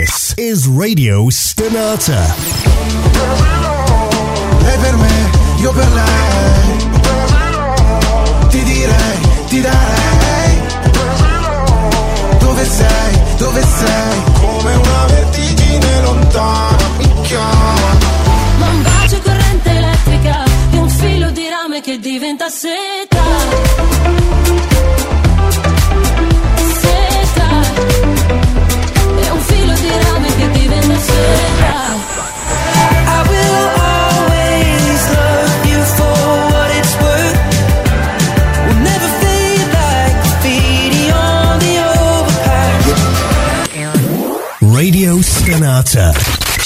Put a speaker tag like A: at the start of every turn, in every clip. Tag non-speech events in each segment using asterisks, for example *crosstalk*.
A: This is Radio Stonata.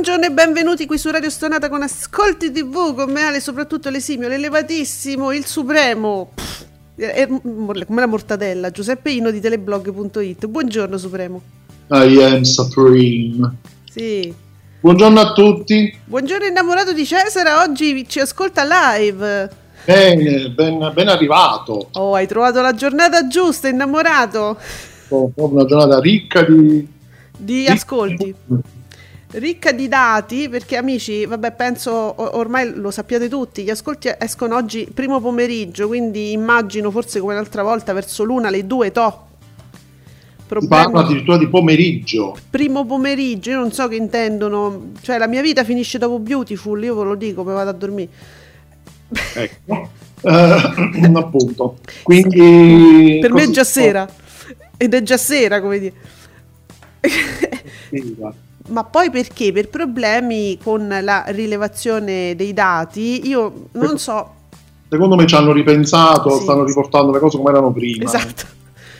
B: Buongiorno e benvenuti qui su Radio Stonata con Ascolti TV con me Ale, soprattutto l'esimio, l'elevatissimo, il supremo, pff, è come la mortadella, Giuseppe Ino di teleblog.it. Buongiorno Supremo.
C: I am Supreme.
B: Sì.
C: Buongiorno a tutti.
B: Buongiorno innamorato di Cesare, oggi ci ascolta live.
C: Bene, ben, ben arrivato.
B: Oh, hai trovato la giornata giusta, innamorato
C: Oh, Una giornata ricca di...
B: di ascolti. Ricca di dati perché amici, vabbè penso ormai lo sappiate tutti, gli ascolti escono oggi primo pomeriggio, quindi immagino forse come l'altra volta verso l'una, le due, to.
C: Si
B: Problemi-
C: parla addirittura di pomeriggio.
B: primo pomeriggio, io non so che intendono, cioè la mia vita finisce dopo Beautiful, io ve lo dico, poi vado a dormire.
C: Ecco. Eh, *clears throat* appunto. Quindi...
B: Per me è già sera, ed è già sera, come dire.
C: fa?
B: Ma poi perché? Per problemi con la rilevazione dei dati, io non so,
C: Secondo me ci hanno ripensato,
B: Sì.
C: stanno riportando le cose come erano prima.
B: esatto.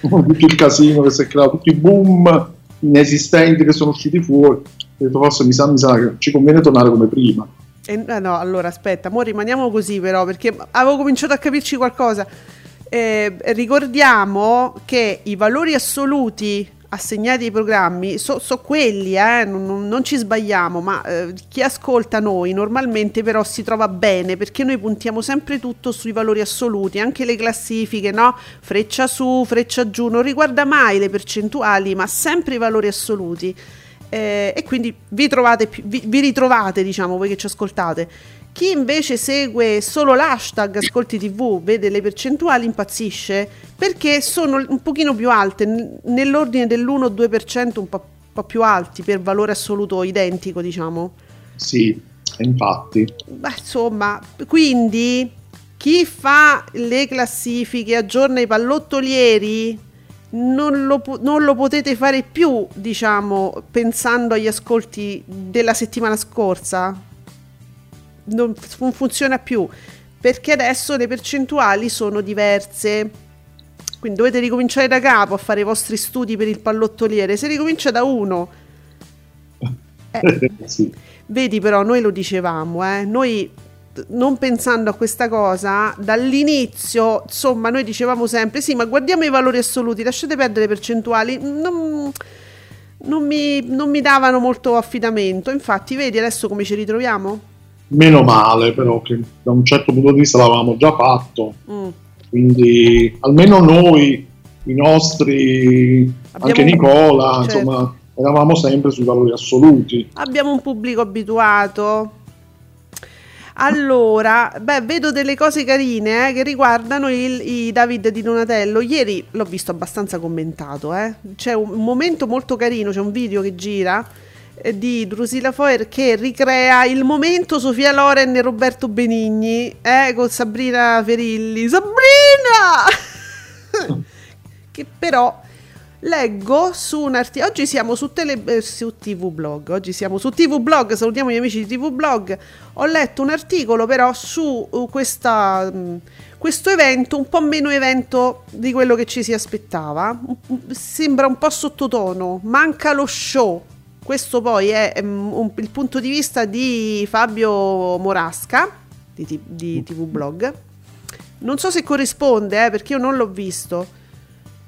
B: *laughs*
C: Tutto il casino che si è creato, tutti i boom inesistenti che sono usciti fuori. Ho detto, forse mi sa, mi sa che ci conviene tornare come prima.
B: Eh, eh, no, allora aspetta, mo rimaniamo così però, perché avevo cominciato a capirci qualcosa. Eh, ricordiamo che i valori assoluti assegnati ai programmi sono quelli, eh, non, non- ci sbagliamo, ma eh, chi ascolta noi normalmente però si trova bene perché noi puntiamo sempre tutto sui valori assoluti, anche le classifiche, no? Freccia su, freccia giù, non riguarda mai le percentuali, ma sempre i valori assoluti. Eh, e quindi vi, trovate, vi, vi ritrovate, diciamo, voi che ci ascoltate. Chi invece segue solo l'hashtag Ascolti TV, vede le percentuali, impazzisce perché sono un pochino più alte, n- nell'ordine dell'1-2%, un po', po' più alti per valore assoluto identico, diciamo.
C: Sì, infatti.
B: Beh, insomma, quindi chi fa le classifiche, aggiorna i pallottolieri, non lo, non lo potete fare più, diciamo, pensando agli ascolti della settimana scorsa. Non, non funziona più perché adesso le percentuali sono diverse. Quindi dovete ricominciare da capo a fare i vostri studi per il pallottoliere. Se ricomincia da uno, eh, *laughs*
C: sì.
B: Vedi però, noi lo dicevamo, eh, noi non pensando a questa cosa, dall'inizio, insomma, noi dicevamo sempre, sì, ma guardiamo i valori assoluti, lasciate perdere le percentuali, non, non mi, non mi davano molto affidamento, infatti, vedi adesso come ci ritroviamo?
C: Meno male, però, che da un certo punto di vista l'avevamo già fatto.
B: Mm.
C: Quindi almeno noi, i nostri, anche
B: Abbiamo-
C: Nicola,
B: certo.
C: insomma, eravamo sempre sui valori assoluti.
B: Abbiamo un pubblico abituato. Allora, beh, vedo delle cose carine eh, che riguardano il, i David di Donatello. Ieri l'ho visto abbastanza commentato. Eh. C'è un, momento molto carino, c'è un video che gira di Drusilla Foer che ricrea il momento Sofia Loren e Roberto Benigni eh, con Sabrina Ferilli. Sabrina! *laughs* che però leggo su un articolo. Oggi siamo su, tele, eh, su TV Blog. Oggi siamo su TV Blog. Salutiamo gli amici di TV Blog. Ho letto un articolo, però, su uh, questa, mh, questo evento, un po' meno evento di quello che ci si aspettava. Sembra un po' sottotono. Manca lo show. Questo poi è mm, un- il punto di vista di Fabio Morasca di, di TV Blog. Non so se corrisponde, eh, perché io non l'ho visto.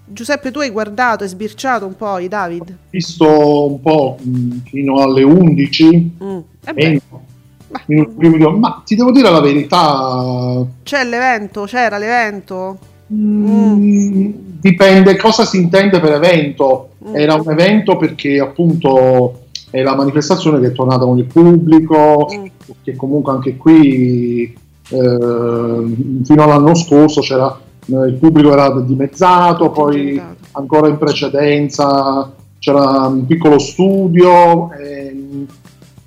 B: Giuseppe, tu hai guardato e sbirciato un po' i David?
C: visto un po' mh, fino alle 11
B: Mm. Eh
C: ma ti devo dire la verità
B: c'è l'evento, c'era l'evento.
C: Mh, dipende cosa si intende per evento
B: Mm.
C: era un evento perché appunto è la manifestazione che è tornata con il pubblico
B: Mm.
C: che comunque anche qui eh, fino all'anno scorso c'era eh, il pubblico era dimezzato poi ancora in precedenza c'era un piccolo studio ehm,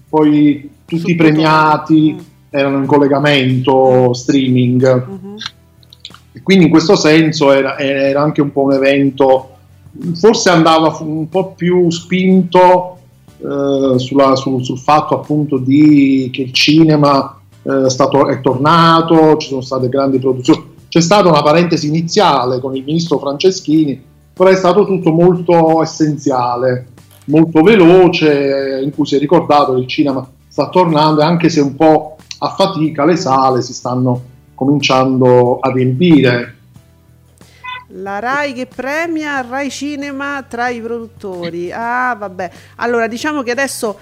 C: poi tutti i premiati
B: Mm.
C: erano in collegamento streaming
B: Mhm.
C: Quindi in questo senso era, era anche un po' un evento forse andava un po' più spinto eh, sulla- sul, sul fatto appunto di che il cinema eh, stato, è tornato, ci sono state grandi produzioni. C'è stata una parentesi iniziale con il ministro Franceschini, però è stato tutto molto essenziale, molto veloce, in cui si è ricordato che il cinema sta tornando anche se un po' a fatica le sale si stanno cominciando a riempire.
B: La Rai che premia Rai Cinema tra i produttori. Ah, vabbè. Allora, diciamo che adesso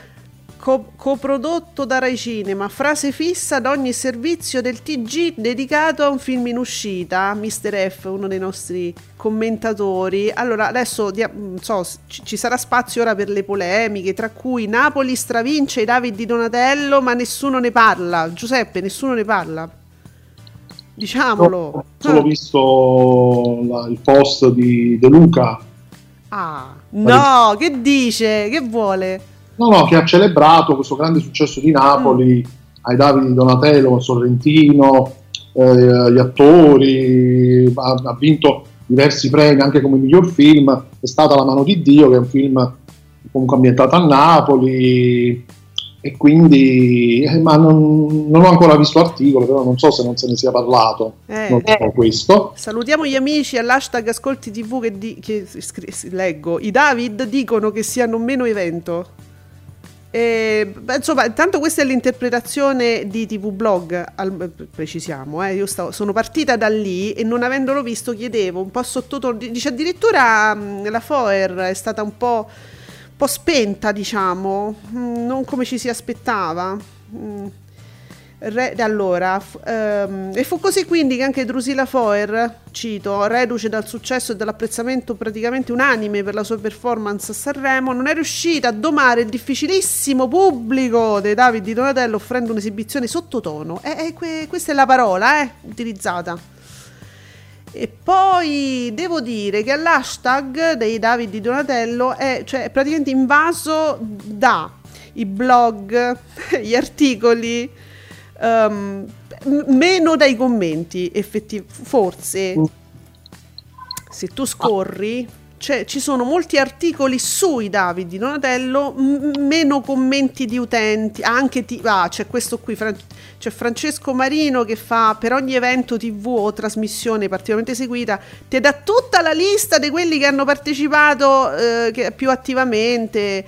B: co- coprodotto da Rai Cinema, frase fissa ad ogni servizio del TG dedicato a un film in uscita. Mr. F, uno dei nostri commentatori. Allora, adesso so, ci sarà spazio ora per le polemiche, tra cui Napoli stravince i David di Donatello, ma nessuno ne parla. Giuseppe, nessuno ne parla. Diciamolo.
C: Ho solo visto la- il post di De Luca,
B: Ah, no, che dice? Che vuole?
C: no, no, che ha celebrato questo grande successo di Napoli ai Davide di Donatello, Sorrentino, eh, gli attori, ha, ha vinto diversi premi anche come miglior film, è stata La mano di Dio, che è un film comunque ambientato a Napoli e quindi, eh, ma non, non ho ancora visto l'articolo, però non so se non se ne sia parlato,
B: Eh.
C: non so questo.
B: Salutiamo gli amici all'hashtag Ascolti TV che, di- che scri- leggo. I David dicono che siano meno evento. E, insomma, intanto questa è l'interpretazione di TV Blog, al- precisiamo, eh, io stavo- sono partita da lì e non avendolo visto chiedevo un po' sottotono, dice addirittura mh, la Foer è stata un po', po' spenta, diciamo, mh, non come ci si aspettava. Mm. Re- allora, f- ehm, e fu così quindi che anche Drusilla Foer, cito, reduce dal successo e dall'apprezzamento praticamente unanime per la sua performance a Sanremo, non è riuscita a domare il difficilissimo pubblico dei David di Donatello offrendo un'esibizione sottotono. E, e que- questa è la parola, eh, utilizzata. E poi devo dire che l'hashtag dei David di Donatello è cioè, praticamente invaso da i blog, *laughs* gli articoli, ehm, m- meno dai commenti, effettiv- forse. Se tu scorri, cioè, ci sono molti articoli sui David di Donatello, m- meno commenti di utenti. Anche ti- ah, c'è questo qui, Fran- c'è Francesco Marino che fa per ogni evento TV o trasmissione particolarmente seguita, ti dà tutta la lista di quelli che hanno partecipato eh, più attivamente.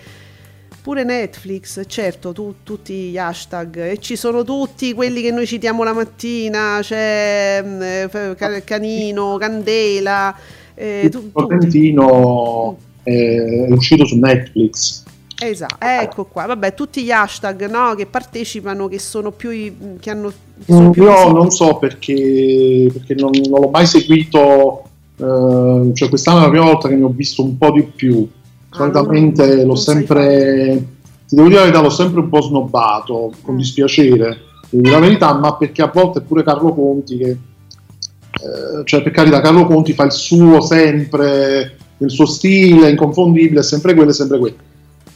B: Pure Netflix, certo, tu- tutti gli hashtag e ci sono tutti quelli che noi citiamo la mattina, c'è Ca- Canino, Candela, eh, tu- tutti.
C: Sorrentino è uscito su Netflix.
B: Esatto, ecco qua, vabbè, tutti gli hashtag no, che partecipano, che sono più, che hanno, che sono più
C: Io
B: visibili.
C: non so perché, perché non, non l'ho mai seguito, eh, cioè quest'anno è la prima volta che ne ho visto un po' di più.
B: Ah,
C: Solitamente
B: non-
C: l'ho
B: non sai
C: sempre, ti devo dire la verità, l'ho sempre un po' snobbato, con
B: Mm.
C: dispiacere, devo dire la verità, ma perché a volte pure Carlo Conti, che, eh, cioè per carità, Carlo Conti fa il suo sempre, il suo stile inconfondibile, è sempre quello, è sempre quello.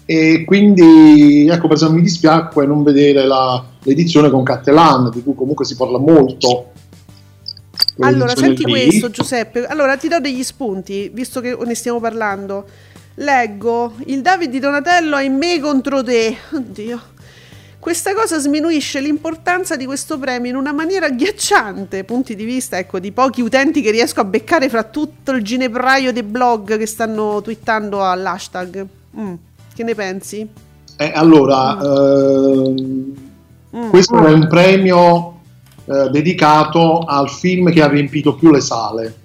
C: E quindi, ecco, per esempio, mi dispiacque non vedere la- l'edizione con Cattelan, di cui comunque si parla molto.
B: Allora, senti
C: lì.
B: questo Giuseppe, allora ti do degli spunti, visto che ne stiamo parlando. Leggo, il David di Donatello è me contro te. *laughs* Oddio. Questa cosa sminuisce l'importanza di questo premio in una maniera agghiacciante, punti di vista ecco, di pochi utenti che riesco a beccare fra tutto il ginepraio dei blog che stanno twittando all'hashtag. Mm, Che ne pensi?
C: Eh, allora, ehm,
B: Mm.
C: questo è un premio eh, dedicato al film che ha riempito più le sale.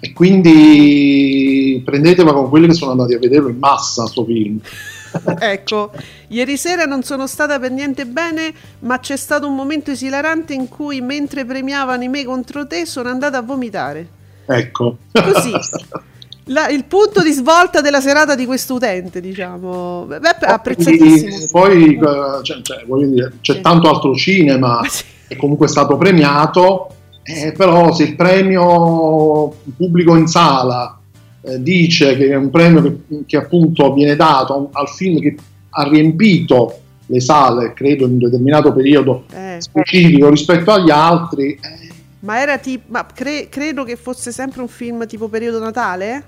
C: E quindi prendetela con quelli che sono andati a vederlo in massa sto film. *laughs*
B: Ecco, ieri sera non sono stata per niente bene, ma c'è stato un momento esilarante in cui mentre premiavano i me contro te sono andata a vomitare.
C: Ecco.
B: Così. *laughs* La- il punto di svolta della serata di questo utente, diciamo. Beh, apprezzatissimo.
C: Poi eh, cioè, cioè, voglio dire, c'è
B: Sì.
C: tanto altro cinema *laughs*
B: sì.
C: che comunque è stato premiato, eh, però se il premio pubblico in sala eh, dice che è un premio che, che appunto viene dato al film che ha riempito le sale, credo in un determinato periodo
B: Eh,
C: specifico rispetto agli altri, eh,
B: ma era tipo. Ma cre- credo che fosse sempre un film tipo periodo Natale?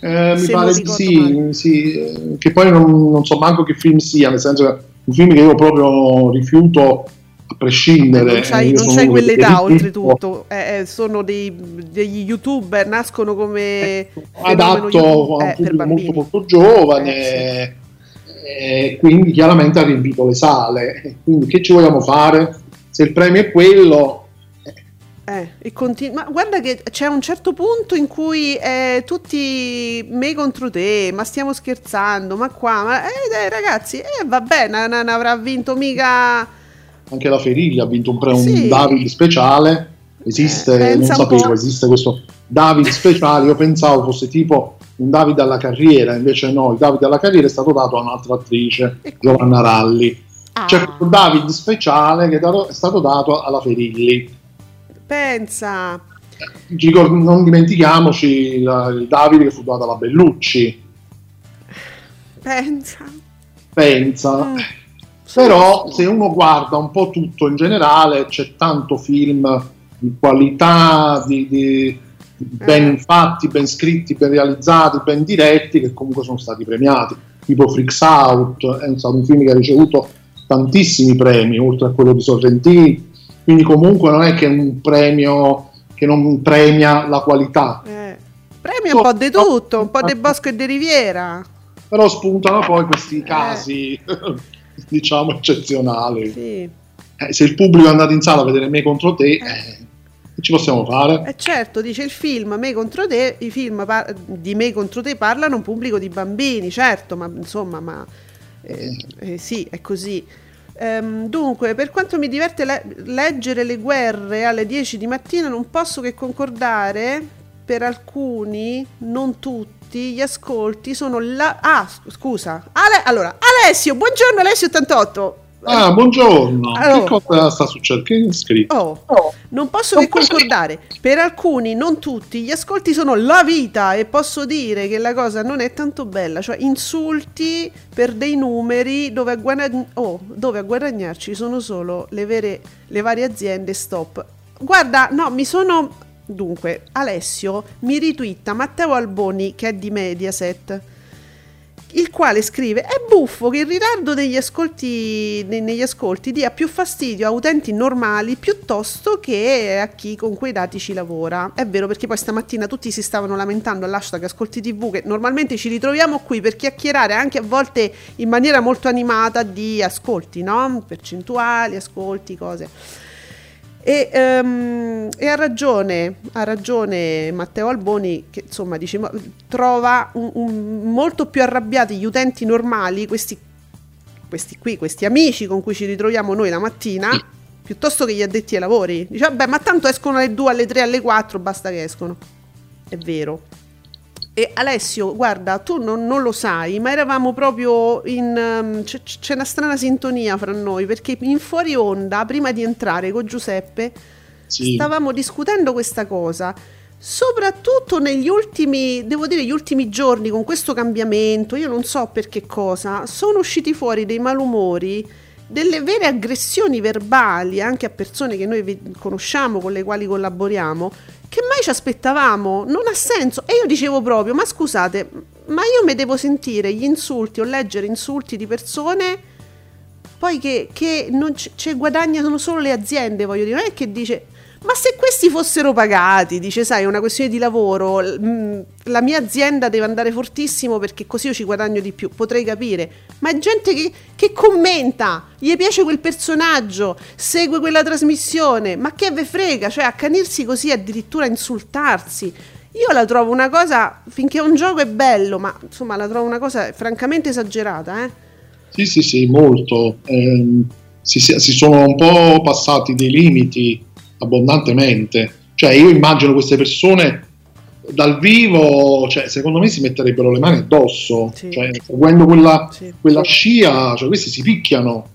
C: Eh, mi pare di sì, sì, eh, che poi non, non so manco che film sia, nel senso che un film che io proprio rifiuto a prescindere.
B: non c'hai,
C: eh,
B: non c'hai quell'età, oltretutto. Eh, eh, sono dei, degli youtuber, nascono come. fenomeno
C: Adatto a un
B: eh,
C: pubblico molto molto giovane,
B: Eh,
C: quindi chiaramente ha riempito le sale. Quindi che ci vogliamo fare? Se il premio è quello,
B: Eh, e continu- ma guarda che c'è un certo punto in cui eh, tutti me contro te, ma stiamo scherzando, ma qua, ma eh, ragazzi, eh, vabbè, non, non avrà vinto mica.
C: anche la Feriglia ha vinto un, pre- un
B: Sì.
C: David speciale. Esiste,
B: Eh,
C: non
B: un
C: sapevo, esiste questo David speciale. Io pensavo fosse tipo un David alla carriera, invece no, il David alla carriera è stato dato a un'altra attrice, Giovanna Ralli.
B: Ah,
C: C'è questo David speciale che è stato dato alla Ferilli.
B: pensa.
C: Non dimentichiamoci il Davide che fu dato alla Bellucci.
B: Pensa.
C: Pensa.
B: Mm.
C: Però se uno guarda un po' tutto in generale, c'è tanto film di qualità, di, di- ben
B: Eh.
C: fatti, ben scritti, ben realizzati, ben diretti, che comunque sono stati premiati. Tipo Freaks Out, è stato un film che ha ricevuto tantissimi premi, oltre a quello di Sorrentini. Quindi comunque non è che è un premio che non premia la qualità,
B: Eh, Premia un po' di tutto, un po' di Bosco e di Riviera.
C: però spuntano poi questi
B: Eh.
C: casi, *laughs* diciamo, eccezionali.
B: Sì.
C: Eh, se il pubblico è andato in sala a vedere me contro te, eh, che ci possiamo fare?
B: E certo, dice il film Me contro te, i film par- di Me contro te parlano un pubblico di bambini, certo, ma insomma, ma eh, eh, sì, è così. Ehm, dunque, per quanto mi diverte le- leggere le guerre alle 10 di mattina, non posso che concordare per alcuni, non tutti, gli ascolti sono la... Ah, scusa. Ale- allora, Alessio, buongiorno Alessio 88.
C: Ah, buongiorno.
B: Allora.
C: Che cosa sta succedendo? Che è scritto?
B: Oh, non posso che concordare. Per alcuni, non tutti, gli ascolti sono la vita e posso dire che la cosa non è tanto bella. Cioè, insulti per dei numeri dove a, guadagn- oh, dove a guadagnarci sono solo le, vere, le varie aziende. Stop. Guarda, no, mi sono. Dunque, Alessio mi ritwitta Matteo Alboni, che è di Mediaset il quale scrive è buffo che il ritardo ascolti, ne- negli ascolti dia più fastidio a utenti normali piuttosto che a chi con quei dati ci lavora. È vero perché poi stamattina tutti si stavano lamentando all'hashtag ascolti tv che normalmente ci ritroviamo qui per chiacchierare anche a volte in maniera molto animata di ascolti, no? Percentuali, ascolti, cose. E, ehm, e ha ragione, ha ragione Matteo Alboni che insomma dice, ma- trova un- un- molto più arrabbiati gli utenti normali, questi, questi qui, questi amici con cui ci ritroviamo noi la mattina, piuttosto che gli addetti ai lavori. Dice, vabbè, ma tanto escono alle 2, alle 3, alle 4, basta che escono. È vero. E Alessio, guarda, tu non, non lo sai, ma eravamo proprio in... ehm, c'è, c'è una strana sintonia fra noi, perché in fuori onda, prima di entrare con Giuseppe,
C: Sì.
B: stavamo discutendo questa cosa. Soprattutto negli ultimi, devo dire, gli ultimi giorni con questo cambiamento, io non so per che cosa, sono usciti fuori dei malumori delle vere aggressioni verbali anche a persone che noi conosciamo, con le quali collaboriamo, che mai ci aspettavamo. Non ha senso. E io dicevo proprio, ma scusate, ma io mi devo sentire gli insulti o leggere insulti di persone poi che, che non c- ci guadagnano solo le aziende, voglio dire, non è che dice... Ma se questi fossero pagati, dice, sai, è una questione di lavoro, mh, la mia azienda deve andare fortissimo perché così io ci guadagno di più, potrei capire. Ma è gente che, che commenta, gli piace quel personaggio, segue quella trasmissione, ma che ve frega, cioè accanirsi così, addirittura insultarsi. Io la trovo una cosa, finché un gioco è bello, ma insomma la trovo una cosa francamente esagerata, eh.
C: Sì, sì, sì, molto. Si, si- si sono un po' passati dei limiti abbondantemente. Cioè, io immagino queste persone dal vivo, cioè, secondo me si metterebbero le mani addosso.
B: Sì.
C: Cioè, seguendo quella,
B: Sì.
C: quella scia, cioè, questi si picchiano.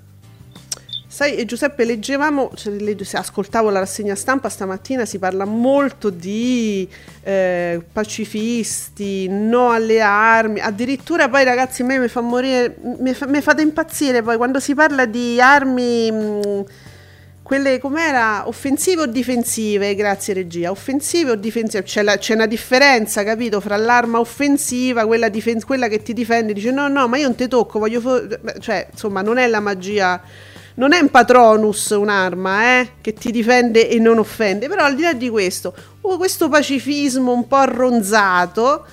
B: Sai, Giuseppe, leggevamo, cioè, ascoltavo la rassegna stampa stamattina, si parla molto di eh, pacifisti, no alle armi, addirittura poi ragazzi a me mi fa morire, mi, fa- mi fate impazzire poi quando si parla di armi, mh, quelle com'era, offensive o difensive, grazie regia, offensive o difensive, c'è, la- c'è una differenza, capito, fra l'arma offensiva, quella, difen- quella che ti difende, dice no, no, ma io non ti tocco, voglio... fo-" cioè, insomma, non è la magia non è un patronus un'arma eh, che ti difende e non offende, però al di là di questo, oh, questo pacifismo un po' arronzato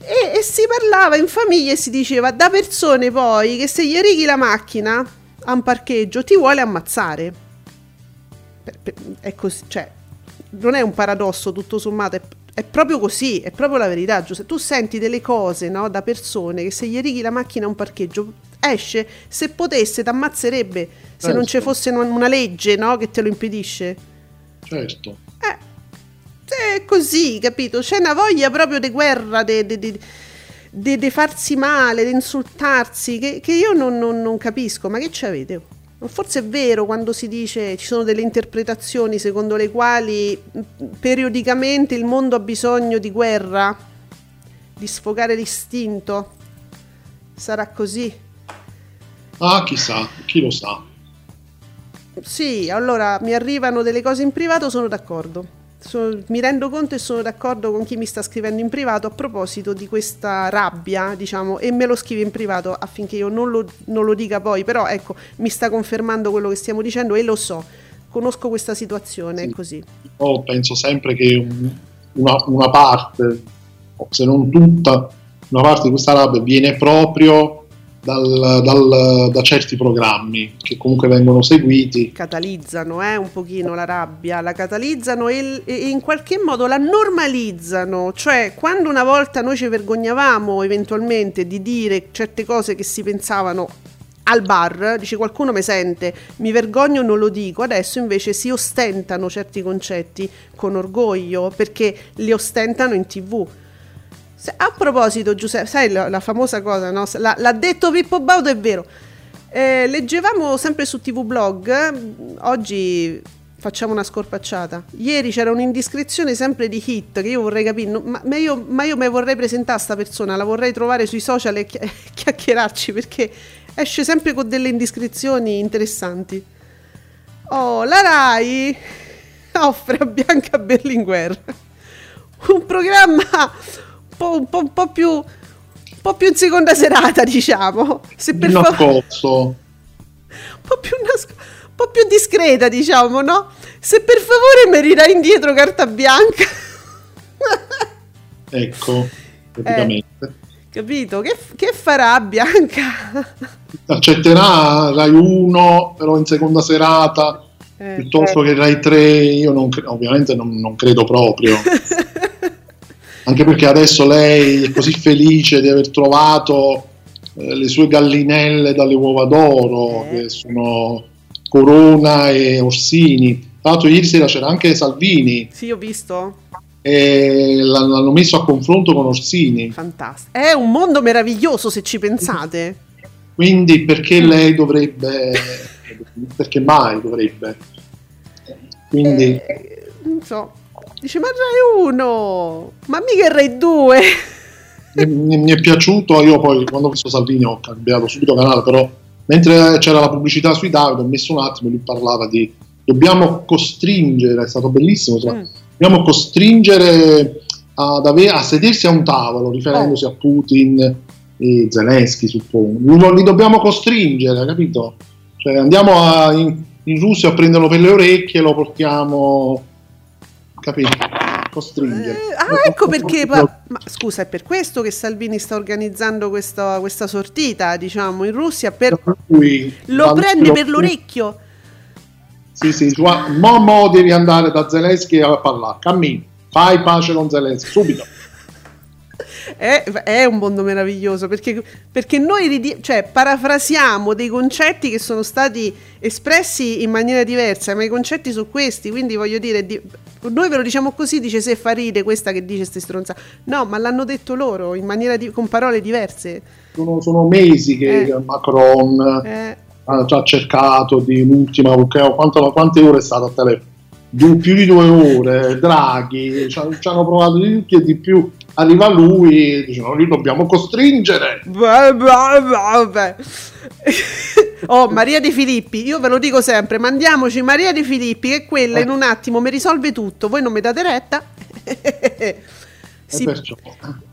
B: e, e si parlava in famiglia e si diceva da persone poi che se gli righi la macchina a un parcheggio ti vuole ammazzare. È così, cioè, non è un paradosso tutto sommato, è, è proprio così, è proprio la verità. Giuseppe. Tu senti delle cose no, da persone che se gli righi la macchina a un parcheggio esce, se potesse ti ammazzerebbe se non ci
C: Certo.
B: fosse una, legge no, che te lo impedisce.
C: Certo.
B: Eh, è così, capito? C'è una voglia proprio di guerra, di farsi male, di insultarsi, che, che io non, non- non capisco. Ma che ci avete? Forse è vero quando si dice ci sono delle interpretazioni secondo le quali mh, periodicamente il mondo ha bisogno di guerra, di sfogare l'istinto. Sarà così?
C: Ah, chissà, chi lo sa.
B: Sì, allora mi arrivano delle cose in privato, sono d'accordo. So- mi rendo conto e sono d'accordo con chi mi sta scrivendo in privato a proposito di questa rabbia, diciamo, e me lo scrive in privato affinché io non lo, non lo dica poi, però ecco, mi sta confermando quello che stiamo dicendo e lo so, conosco questa situazione, è
C: Sì.
B: così.
C: Io penso sempre che un- una, una parte, se non tutta, una parte di questa rabbia viene proprio dal- dal- da certi programmi che comunque vengono seguiti.
B: Catalizzano eh, un pochino la rabbia, la catalizzano e, e in qualche modo la normalizzano, cioè quando una volta noi ci vergognavamo eventualmente di dire certe cose che si pensavano al bar, dice qualcuno mi sente, mi vergogno, non lo dico, adesso invece si ostentano certi concetti con orgoglio perché li ostentano in tv. A proposito, Giuseppe, sai la, la famosa cosa, no? La- l'ha detto Pippo Baudo, è vero. Eh, leggevamo sempre su TV Blog, eh, oggi facciamo una scorpacciata. Ieri c'era un'indiscrezione sempre di Hit che io vorrei capire, ma, ma io, ma io mi vorrei presentare a sta persona, la vorrei trovare sui social e chi- *laughs* chiacchierarci perché esce sempre con delle indiscrezioni interessanti. Oh, la Rai offre a Bianca Berlinguer *laughs* un programma po', un po'- un po' più un po' più in seconda serata, diciamo. Se per favore
C: nascosto.
B: un *laughs* po' più nasco- un po' più discreta, diciamo, no? Se per favore mi rirai indietro carta bianca. *laughs*
C: Ecco, praticamente.
B: Capito? Che, che farà Bianca? *laughs*
C: Accetterà Rai 1, però in seconda serata,
B: Eh,
C: piuttosto che Rai 3, io non cre- ovviamente non, non credo proprio. Anche perché adesso lei è così felice di aver trovato eh, le sue gallinelle dalle uova d'oro,
B: Eh.
C: che sono Corona e Orsini. Tra l'altro ieri sera c'era anche Salvini
B: Sì, ho visto.
C: e l'hanno l'hanno messo a confronto con Orsini.
B: Fantastico. È un mondo meraviglioso se ci pensate.
C: Quindi perché lei dovrebbe, perché mai dovrebbe? Quindi
B: Eh, non so. Dice, ma Rai 1! Ma mica il Rai 2!
C: mi, mi- mi è piaciuto, io poi quando ho visto Salvini ho cambiato subito canale, però mentre c'era la pubblicità sui David, ho messo un attimo, lui parlava di dobbiamo costringere, è stato bellissimo, insomma,
B: Mm.
C: dobbiamo costringere ad ave- a sedersi a un tavolo, riferendosi a Putin e Zelensky, suppongo. Li, li dobbiamo costringere, capito? Cioè, andiamo a- in, in Russia a prenderlo per le orecchie lo portiamo, capito? Costringere.
B: Eh, ah, ecco perché. Ma, ma scusa, è per questo che Salvini sta organizzando questa, questa sortita, diciamo, in Russia. Per,
C: cui
B: lo prende per l'orecchio.
C: Sì, sì, cioè, mo, mo devi andare da Zelensky a parlare, cammini, fai pace con Zelensky, subito.
B: È, è un mondo meraviglioso perché, perché noi ridi- cioè, parafrasiamo dei concetti che sono stati espressi in maniera diversa, ma i concetti sono questi. Quindi voglio dire, di- noi ve lo diciamo così, dice se fa ride questa che dice ste stronzate. No, ma l'hanno detto loro in maniera di- con parole diverse.
C: Sono, sono mesi che
B: Eh.
C: Macron
B: Eh,
C: ha già cercato di un'ultima, quanto- quante ore è stato a telefono? Du- più di due ore, Draghi, ci hanno, ci hanno provato di tutti e di più. Arriva lui e dice: No, li dobbiamo costringere.
B: Beh, beh, beh. oh, Maria De Filippi, io ve lo dico sempre, mandiamoci Maria De Filippi che quella in un attimo mi risolve tutto, voi non mi date retta. *laughs*
C: Perciò,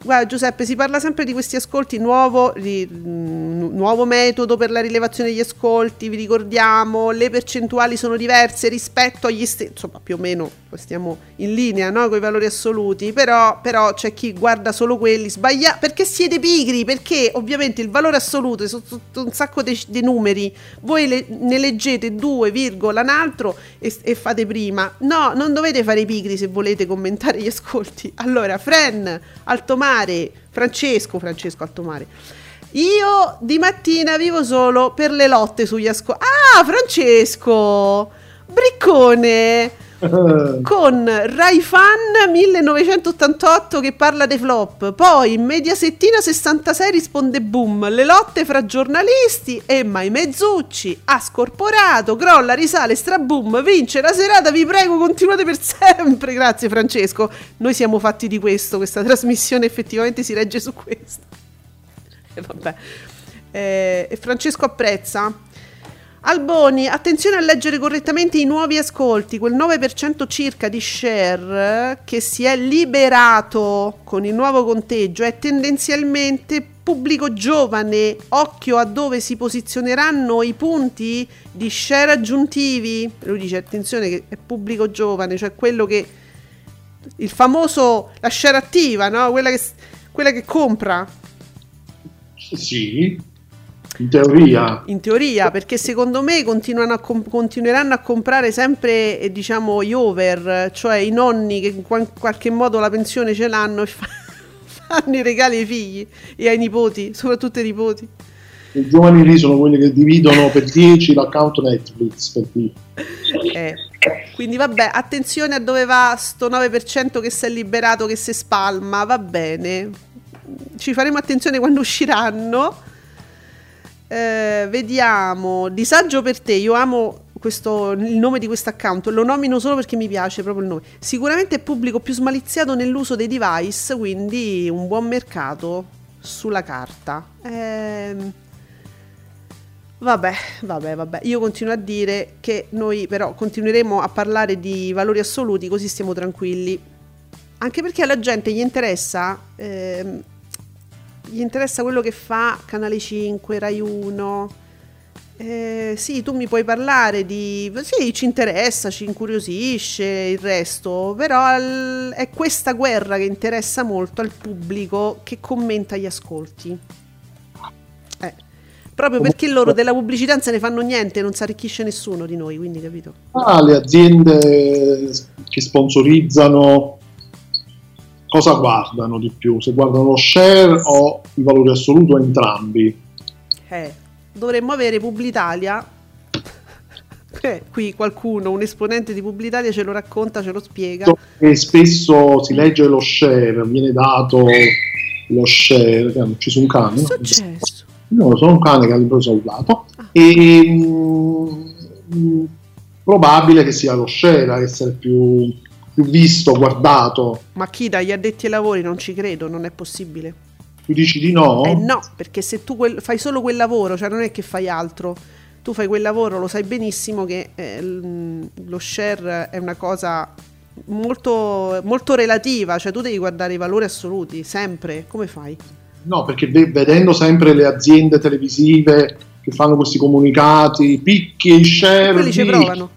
B: Guarda Giuseppe, si parla sempre di questi ascolti, nuovo, di, nuovo metodo per la rilevazione degli ascolti, vi ricordiamo, le percentuali sono diverse rispetto agli stessi, insomma più o meno stiamo in linea no, con i valori assoluti, però, però c'è chi guarda solo quelli, sbaglia, perché siete pigri, perché ovviamente il valore assoluto è sotto un sacco di numeri, voi le- ne leggete due, virgola, un altro e, e fate prima, no, non dovete fare i pigri se volete commentare gli ascolti, allora Fren, Altomare, Francesco, Francesco Altomare. Io di mattina vivo solo per le lotte sugli ascolti. Ah, Francesco! Briccone! Con Raifan 1988 che parla dei flop. Poi Mediasettina 66 risponde boom. Le lotte fra giornalisti e Mai Mezzucci ha scorporato, crolla, risale, straboom, vince la serata. Vi prego, continuate per sempre. Grazie Francesco. Noi siamo fatti di questo. Questa trasmissione effettivamente si regge su questo. *laughs* E vabbè. Eh, Francesco apprezza. Alboni, attenzione a leggere correttamente i nuovi ascolti, quel 9% circa di share che si è liberato con il nuovo conteggio è tendenzialmente pubblico giovane, occhio a dove si posizioneranno i punti di share aggiuntivi. Lui dice attenzione che è pubblico giovane, cioè quello che il famoso la share attiva, no? Quella che quella che compra.
C: sì, in teoria.
B: In teoria, perché secondo me a com- continueranno a comprare sempre, eh, diciamo, gli over, cioè i nonni che in qual- qualche modo la pensione ce l'hanno e fa- *laughs* fanno i regali ai figli e ai nipoti, soprattutto ai nipoti.
C: I giovani lì sono quelli che dividono per 10 l'account Netflix. Per dire.
B: Eh, Quindi vabbè, attenzione a dove va sto 9% che si è liberato, che si spalma, va bene. Ci faremo attenzione quando usciranno. Eh, vediamo, disagio per te, io amo questo, il nome di questo account, lo nomino solo perché mi piace proprio il nome. Sicuramente è pubblico più smaliziato nell'uso dei device, quindi un buon mercato sulla carta. Ehm, Vabbè, vabbè, vabbè. Io continuo a dire che noi però continueremo a parlare di valori assoluti così stiamo tranquilli. Anche perché alla gente gli interessa, ehm, gli interessa quello che fa Canale 5, Rai 1. Eh, sì, tu mi puoi parlare di... Sì, ci interessa, ci incuriosisce il resto, però è questa guerra che interessa molto al pubblico che commenta gli ascolti. Eh, proprio perché loro della pubblicità non se ne fanno niente, non si arricchisce nessuno di noi, quindi capito?
C: Ah, le aziende che sponsorizzano cosa guardano di più? Se guardano lo share o i valori assoluti o entrambi?
B: Eh, dovremmo avere Publitalia. *laughs* Eh, qui qualcuno, un esponente di Publitalia ce lo racconta, ce lo spiega.
C: E spesso si legge lo share, viene dato lo share, che hanno ucciso un cane.
B: Che è successo?
C: No, sono un cane che ha preso un lato. E mm, mm, probabile che sia lo share a essere più, più visto, guardato.
B: Ma chi dagli addetti ai lavori non ci credo, non è possibile.
C: Tu dici di no?
B: Eh no, perché se tu quel- fai solo quel lavoro, cioè non è che fai altro, tu fai quel lavoro, lo sai benissimo che eh, lo share è una cosa molto, molto relativa, cioè tu devi guardare i valori assoluti, sempre, come fai?
C: No, perché ve- vedendo sempre le aziende televisive che fanno questi comunicati, picchi, share,
B: Quelli ci provano,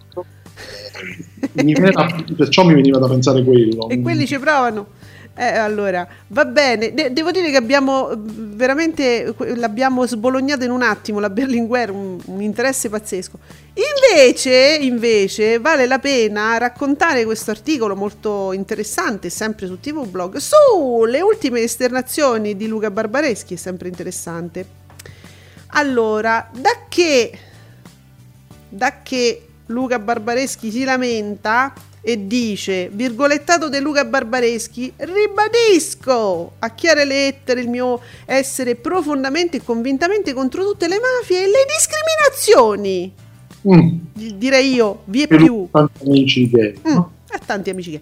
C: da- perciò mi veniva da pensare quello.
B: e quelli ci provano. Eh, allora, va bene, De- devo dire che abbiamo veramente, l'abbiamo sbolognata in un attimo, la Berlinguer, un, un interesse pazzesco. Invece, invece, vale la pena raccontare questo articolo molto interessante, sempre su TV Blog, sulle ultime esternazioni di Luca Barbareschi, è sempre interessante. Allora, da che, da che Luca Barbareschi si lamenta e dice, virgolettato di Luca Barbareschi, ribadisco a chiare lettere il mio essere profondamente e convintamente contro tutte le mafie e le discriminazioni,
C: Mm,
B: di- direi io, vie
C: per
B: più.
C: tanti amici gay.
B: Mm, a tanti amici che...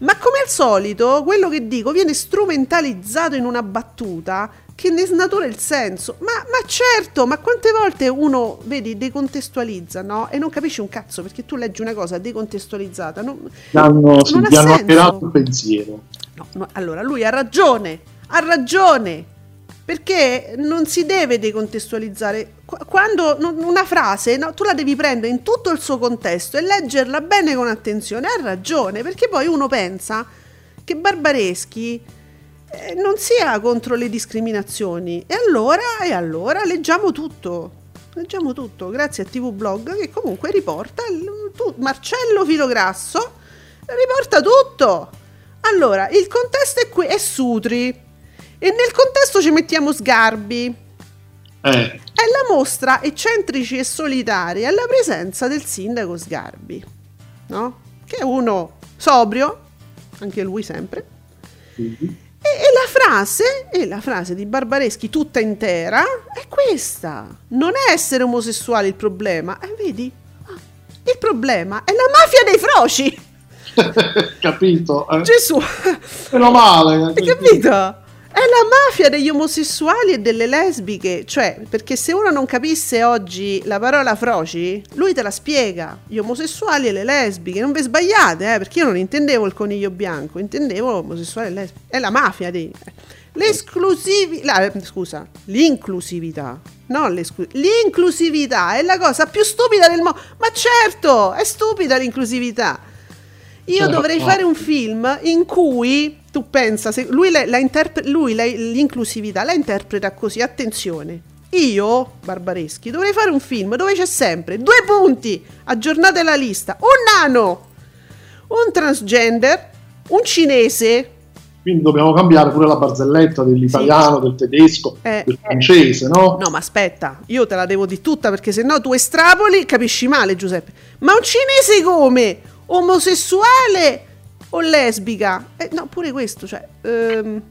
B: Ma come al solito, quello che dico viene strumentalizzato in una battuta che ne snatura il senso. Ma, ma certo, ma quante volte uno, vedi, decontestualizza, no? E non capisce un cazzo, perché tu leggi una cosa decontestualizzata. non-
C: hanno, sì,
B: non ha
C: gli hanno alterato il pensiero.
B: No, no, allora lui ha ragione, ha ragione, perché non si deve decontestualizzare. Qu- Quando una frase, no, tu la devi prendere in tutto il suo contesto e leggerla bene con attenzione, ha ragione, perché poi uno pensa che Barbareschi eh, non sia contro le discriminazioni. E allora, e allora leggiamo tutto. Leggiamo tutto, grazie a TV Blog che comunque riporta il- tu- Marcello Filograsso riporta tutto. Allora, il contesto è qui, è Sutri. E nel contesto ci mettiamo Sgarbi.
C: Eh,
B: È la mostra eccentrici e solitari alla presenza del sindaco Sgarbi, no? Che è uno sobrio, anche lui sempre.
C: quindi,
B: E, e la frase, e la frase di Barbareschi tutta intera è questa. Non è essere omosessuale il problema, eh, vedi? Ah, il problema è la mafia dei froci. *laughs*
C: capito? Eh?
B: Gesù,
C: Meno male.
B: hai capito? È la mafia degli omosessuali e delle lesbiche, cioè, perché se uno non capisse oggi la parola froci, lui te la spiega, gli omosessuali e le lesbiche, non vi sbagliate, eh, perché io non intendevo il coniglio bianco, intendevo omosessuali e lesbiche, è la mafia dei... L'esclusività, scusa, l'inclusività, l'esclu- l'inclusività è la cosa più stupida del mondo, ma certo, è stupida l'inclusività. Io dovrei fare un film in cui tu pensa, se lui, la, la interpre- lui la- l'inclusività la interpreta così, attenzione. Io, Barbareschi, dovrei fare un film dove c'è sempre due punti, aggiornate la lista, un nano, un transgender, un cinese,
C: Quindi dobbiamo cambiare pure la barzelletta dell'italiano, del tedesco,
B: Eh,
C: del francese, no?
B: No, ma aspetta, io te la devo di tutta perché se no tu estrapoli, capisci male, Giuseppe. Ma un cinese come? Omosessuale o lesbica? Eh, no, pure questo, cioè. ehm,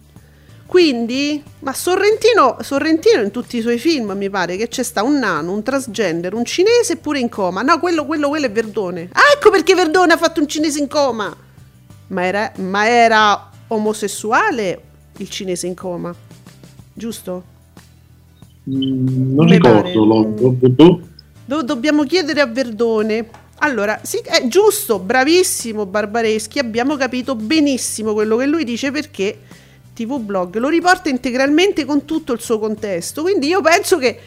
B: quindi, ma Sorrentino, Sorrentino in tutti i suoi film mi pare che c'è sta un nano, un transgender, un cinese pure in coma. No, quello, quello, quello è Verdone. Ah, ecco perché Verdone ha fatto un cinese in coma. Ma era, ma era omosessuale il cinese in coma, giusto?
C: Mm, non
B: Mi
C: ricordo. Do-
B: dobbiamo chiedere a Verdone. Allora, sì, è giusto, bravissimo Barbareschi, abbiamo capito benissimo quello che lui dice perché TV Blog lo riporta integralmente con tutto il suo contesto. Quindi io penso che,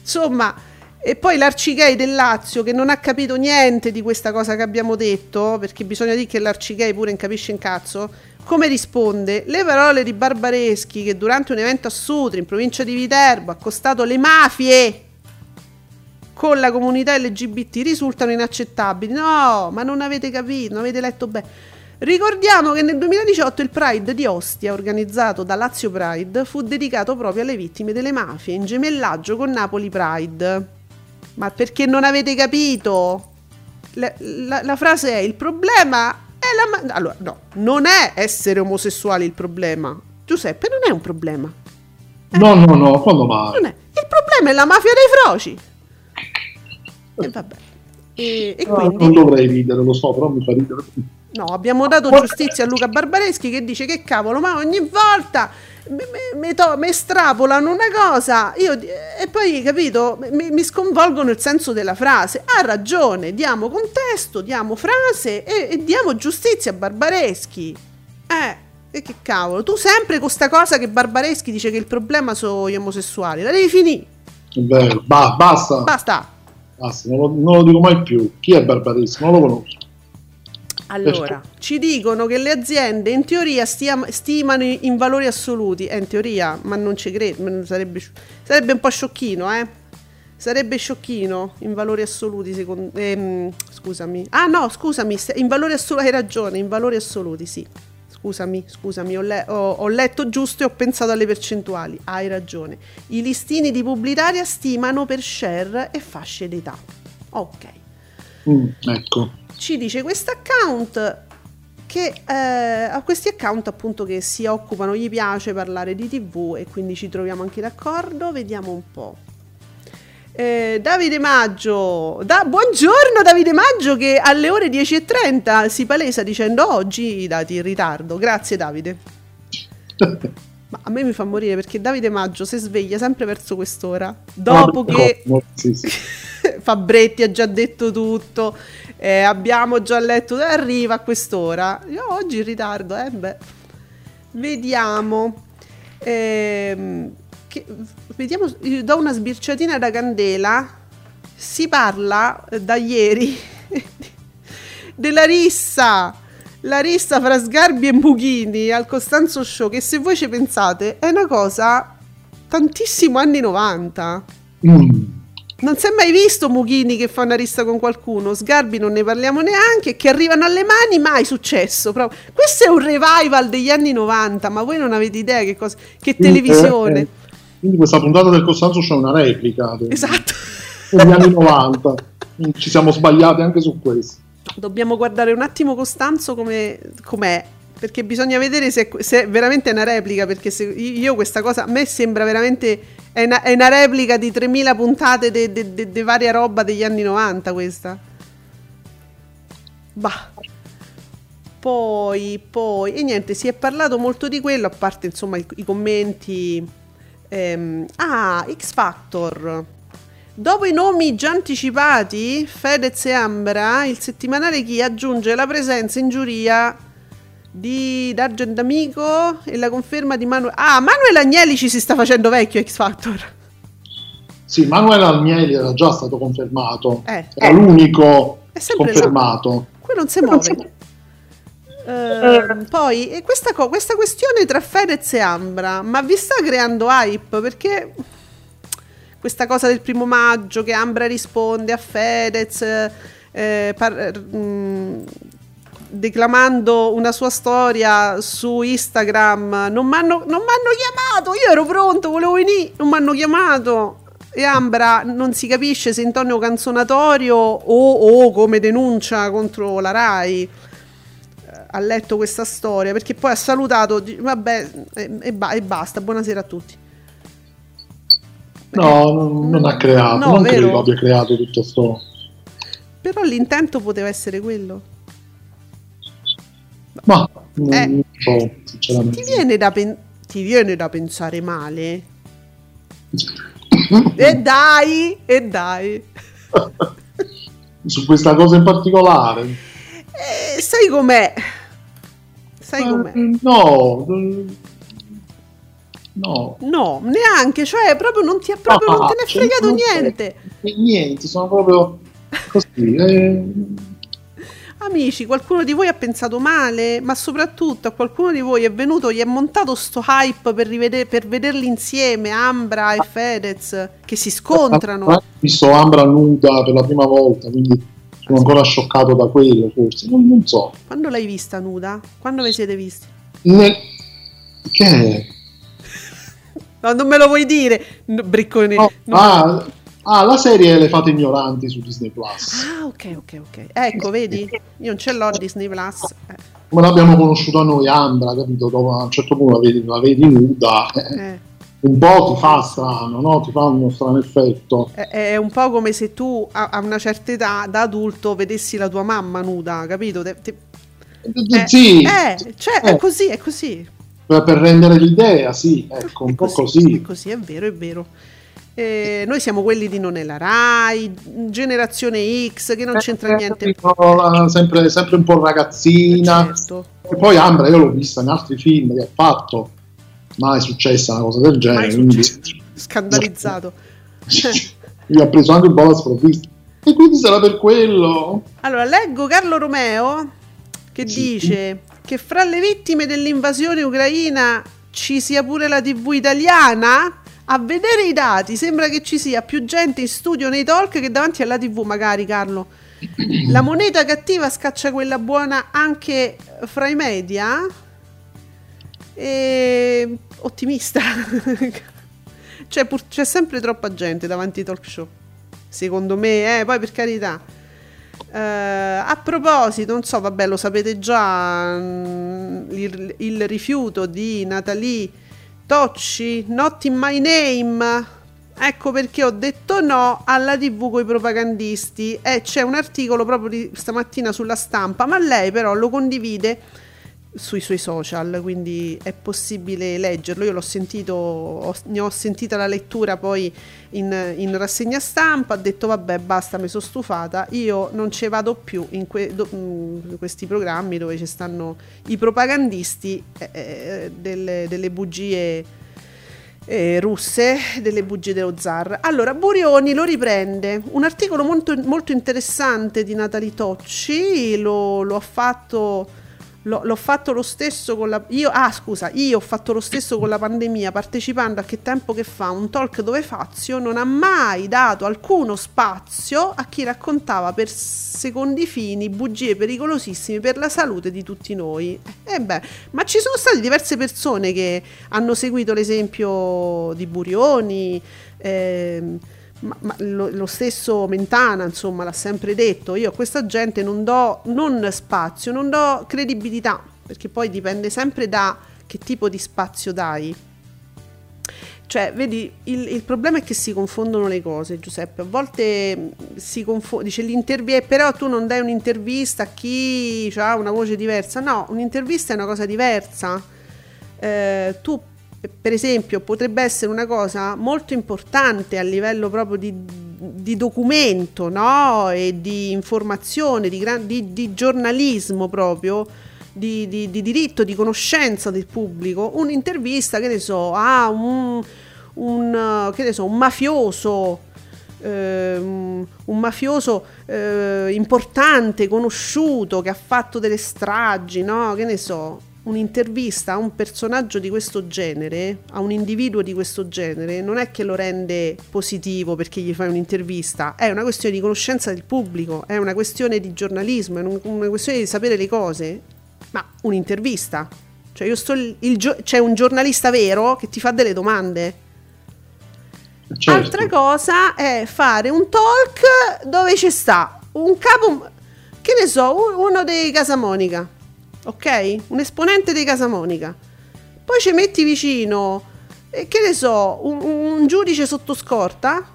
B: insomma, e poi l'Arcigay del Lazio che non ha capito niente di questa cosa che abbiamo detto, perché bisogna dire che l'Arcigay pure non capisce un cazzo, come risponde? Le parole di Barbareschi che durante un evento a Sutri in provincia di Viterbo ha costato le mafie con la comunità LGBT risultano inaccettabili. No, ma non avete capito, non avete letto bene. Ricordiamo che nel 2018 il Pride di Ostia, organizzato da Lazio Pride, fu dedicato proprio alle vittime delle mafie, in gemellaggio con Napoli Pride. Ma perché non avete capito? La, la- la frase è il problema è la... ma- allora, no, non è essere omosessuali il problema. Giuseppe, non è un problema.
C: No, no, no, quando mai?
B: Non è. Il problema è la mafia dei froci. E vabbè. E, e
C: No,
B: quindi
C: non dovrei ridere, lo so, però mi fa ridere.
B: No, abbiamo dato giustizia a Luca Barbareschi che dice che cavolo, ma ogni volta mi, estrapolano una cosa io, e poi, capito, mi, mi sconvolgono il senso della frase. Ha ragione, diamo contesto, diamo frase e, e diamo giustizia a Barbareschi. Eh, e che cavolo, tu sempre con sta cosa che Barbareschi dice che il problema sono gli omosessuali, la devi finire.
C: Vero, ba- basta.
B: Basta.
C: Basta, non lo, non lo dico mai più. Chi è Barbareschi? Non lo conosco.
B: Allora, ci dicono che le aziende in teoria stia- stimano in valori assoluti, è in teoria, ma non ci credo, sarebbe, sarebbe un po' sciocchino, eh? Sarebbe sciocchino in valori assoluti, secondo, ehm, scusami. Ah no, scusami, in valori assoluti hai ragione, in valori assoluti, sì. Scusami, scusami, ho, le- ho, ho letto giusto e ho pensato alle percentuali. Hai ragione. I listini di pubblicitaria stimano per share e fasce d'età. Ok.
C: Mm, ecco.
B: Ci dice questo account che eh, a questi account appunto che si occupano, gli piace parlare di tv e quindi ci troviamo anche d'accordo. Vediamo un po'. Eh, Davide Maggio, da, buongiorno Davide Maggio che alle ore 10.30 si palesa dicendo oggi i dati in ritardo. Grazie Davide. *laughs* Ma a me mi fa morire perché Davide Maggio si sveglia sempre verso quest'ora. Dopo che
C: sì, sì. *laughs*
B: Fabretti ha già detto tutto, eh, abbiamo già letto, arriva a quest'ora. Io oggi in ritardo, eh, beh. Vediamo. Ehm, che- vediamo, do una sbirciatina da candela. Si parla eh, da ieri *laughs* della rissa. La rissa fra Sgarbi e Mughini al Costanzo Show, che se voi ci pensate è una cosa tantissimo anni 90.
C: Mm.
B: Non si è mai visto Mughini che fa una rissa con qualcuno, Sgarbi non ne parliamo neanche, che arrivano alle mani mai successo. proprio. Questo è un revival degli anni 90, ma voi non avete idea che, cosa, che televisione.
C: Quindi questa puntata del Costanzo c'è una replica
B: Esatto.
C: degli anni 90. Quindi Ci siamo sbagliati anche su questo.
B: Dobbiamo guardare un attimo Costanzo come, com'è, perché bisogna vedere se, se veramente è una replica, perché se io questa cosa, a me sembra veramente, è una, è una replica di 3000 puntate di varia roba degli anni 90 questa. Bah. Poi, poi, e niente, si è parlato molto di quello, a parte insomma i, i commenti. Ehm, ah, X Factor. Dopo i nomi già anticipati, Fedez e Ambra, il settimanale Chi aggiunge la presenza in giuria di D'Argent Amico e la conferma di Manuel. Ah, Manuel Agnelli ci si sta facendo vecchio X Factor.
C: Sì, Manuel Almieri era già stato confermato.
B: Eh,
C: Era l'unico
B: È sempre
C: confermato.
B: Quello non si muove. Ehm, poi questa, co- questa questione tra Fedez e Ambra, ma vi sta creando hype? Perché questa cosa del primo maggio che Ambra risponde a Fedez eh, par- mm, declamando una sua storia su Instagram non mi hanno chiamato! Io ero pronto volevo venire non mi hanno chiamato! E Ambra non si capisce se in tono canzonatorio o, o come denuncia contro la Rai ha letto questa storia perché poi ha salutato vabbè e, e ba- e basta buonasera a tutti
C: No, non, non ha creato,
B: No,
C: non
B: vero?
C: credo abbia creato tutto sto.
B: però l'intento poteva essere quello
C: Ma non
B: Eh.
C: non so,
B: ti
C: sinceramente.
B: viene da, pen- ti viene da pensare male *coughs* e dai e dai *laughs*
C: Su questa cosa in particolare?
B: Eh, sai com'è sai com'è
C: No, no.
B: no neanche cioè proprio non ti ha proprio non te ne è
C: cioè,
B: fregato niente
C: Niente, sono proprio così. eh,
B: Amici, qualcuno di voi ha pensato male, ma soprattutto a qualcuno di voi è venuto, gli è montato sto hype per, rivede- per vederli insieme, Ambra e Fedez, che si
C: Ho
B: scontrano.
C: visto Ambra nuda per la prima volta, quindi sono ancora scioccato da quello, forse. Non, non so.
B: Quando l'hai vista nuda? Quando vi siete visti?
C: Ne- Che è? *laughs*
B: No, non me lo vuoi dire, briccone.
C: No,
B: Non-
C: ah, ah, la serie Le fate ignoranti su Disney Plus.
B: Ah, ok, ok, ok. Ecco, vedi? Io non ce l'ho Disney Plus. Eh,
C: Come l'abbiamo conosciuta noi, Ambra, capito? Dopo, a un certo punto la vedi, la vedi nuda. eh,
B: eh.
C: Un po' ti fa strano, no? ti fa uno strano effetto.
B: È, è un po' come se tu a, a una certa età, da adulto, vedessi la tua mamma nuda, capito? Te- te- eh,
C: sì,
B: eh, cioè,
C: eh,
B: è così, è così.
C: per per rendere l'idea, sì, ecco, un
B: È
C: po'
B: È
C: così.
B: così, è vero, è vero. Eh, noi siamo quelli di Non è la Rai, generazione X, che non c'entra niente.
C: No, Sempre, sempre un po' ragazzina.
B: Certo.
C: E poi Ambra, io l'ho vista in altri film che ha fatto, mai è successa una cosa del genere. Quindi-. *laughs*
B: Scandalizzato.
C: Mi ha preso anche un po' la sprovvista. E quindi sarà per quello.
B: Allora, leggo Carlo Romeo che
C: Sì.
B: dice che fra le vittime dell'invasione ucraina ci sia pure la TV italiana. A vedere i dati sembra che ci sia più gente in studio nei talk che davanti alla TV, magari Carlo. La moneta cattiva scaccia quella buona anche fra i media? E... Ottimista. *laughs* C'è, pur- c'è sempre troppa gente davanti ai talk show. Secondo me, eh, poi per carità. Eh, a proposito, non so, vabbè, lo sapete già, mm, il, il rifiuto di Natalie Tocci, Not in My Name. Ecco perché ho detto no alla TV con i propagandisti. E c'è un articolo proprio di stamattina sulla stampa, ma lei però lo condivide sui suoi social, quindi è possibile leggerlo. Io l'ho sentito, ho- ne ho sentita la lettura poi in, in rassegna stampa, ho detto vabbè basta, mi sono stufata, io non ci vado più in, que- do- mm, questi programmi dove ci stanno i propagandisti eh, eh, delle, delle bugie eh, russe, delle bugie dello zar. Allora, Burioni lo riprende, un articolo molto, molto interessante di Natalie Tocci, lo, lo ha fatto... L'ho, l'ho fatto lo stesso con la. Io, ah, scusa, io ho fatto lo stesso con la pandemia, partecipando a che tempo che fa un talk dove Fazio non ha mai dato alcuno spazio a chi raccontava per secondi fini bugie pericolosissime per la salute di tutti noi. E beh, ma ci sono state diverse persone che hanno seguito l'esempio di Burioni. ehm, ma, ma lo, lo stesso Mentana, insomma, l'ha sempre detto: io a questa gente non do non spazio, non do credibilità, perché poi dipende sempre da che tipo di spazio dai. Cioè, vedi, il, il problema è che si confondono le cose, Giuseppe. A volte mh, si confonde, dice l'intervista, però tu non dai un'intervista a chi ha una voce diversa. No, un'intervista è una cosa diversa. Eh, tu, per esempio, potrebbe essere una cosa molto importante a livello proprio di, di documento, no? E di informazione, di, gran- di- di giornalismo proprio. Di, di- di diritto, di conoscenza del pubblico, un'intervista, che ne so, a un, un, che ne so, un mafioso, ehm, un mafioso eh, importante, conosciuto, che ha fatto delle stragi, no? Che ne so, un'intervista a un personaggio di questo genere, a un individuo di questo genere, non è che lo rende positivo perché gli fai un'intervista, è una questione di conoscenza del pubblico, è una questione di giornalismo, è un- una questione di sapere le cose, ma un'intervista. Cioè io sto il- il c'è un giornalista vero che ti fa delle domande.
C: Certo.
B: Altra cosa è fare un talk dove ci sta un capo, che ne so, un- uno dei Casamonica, ok? Un esponente dei Casamonica. Poi ci metti vicino, eh, che ne so, un, un giudice sotto scorta,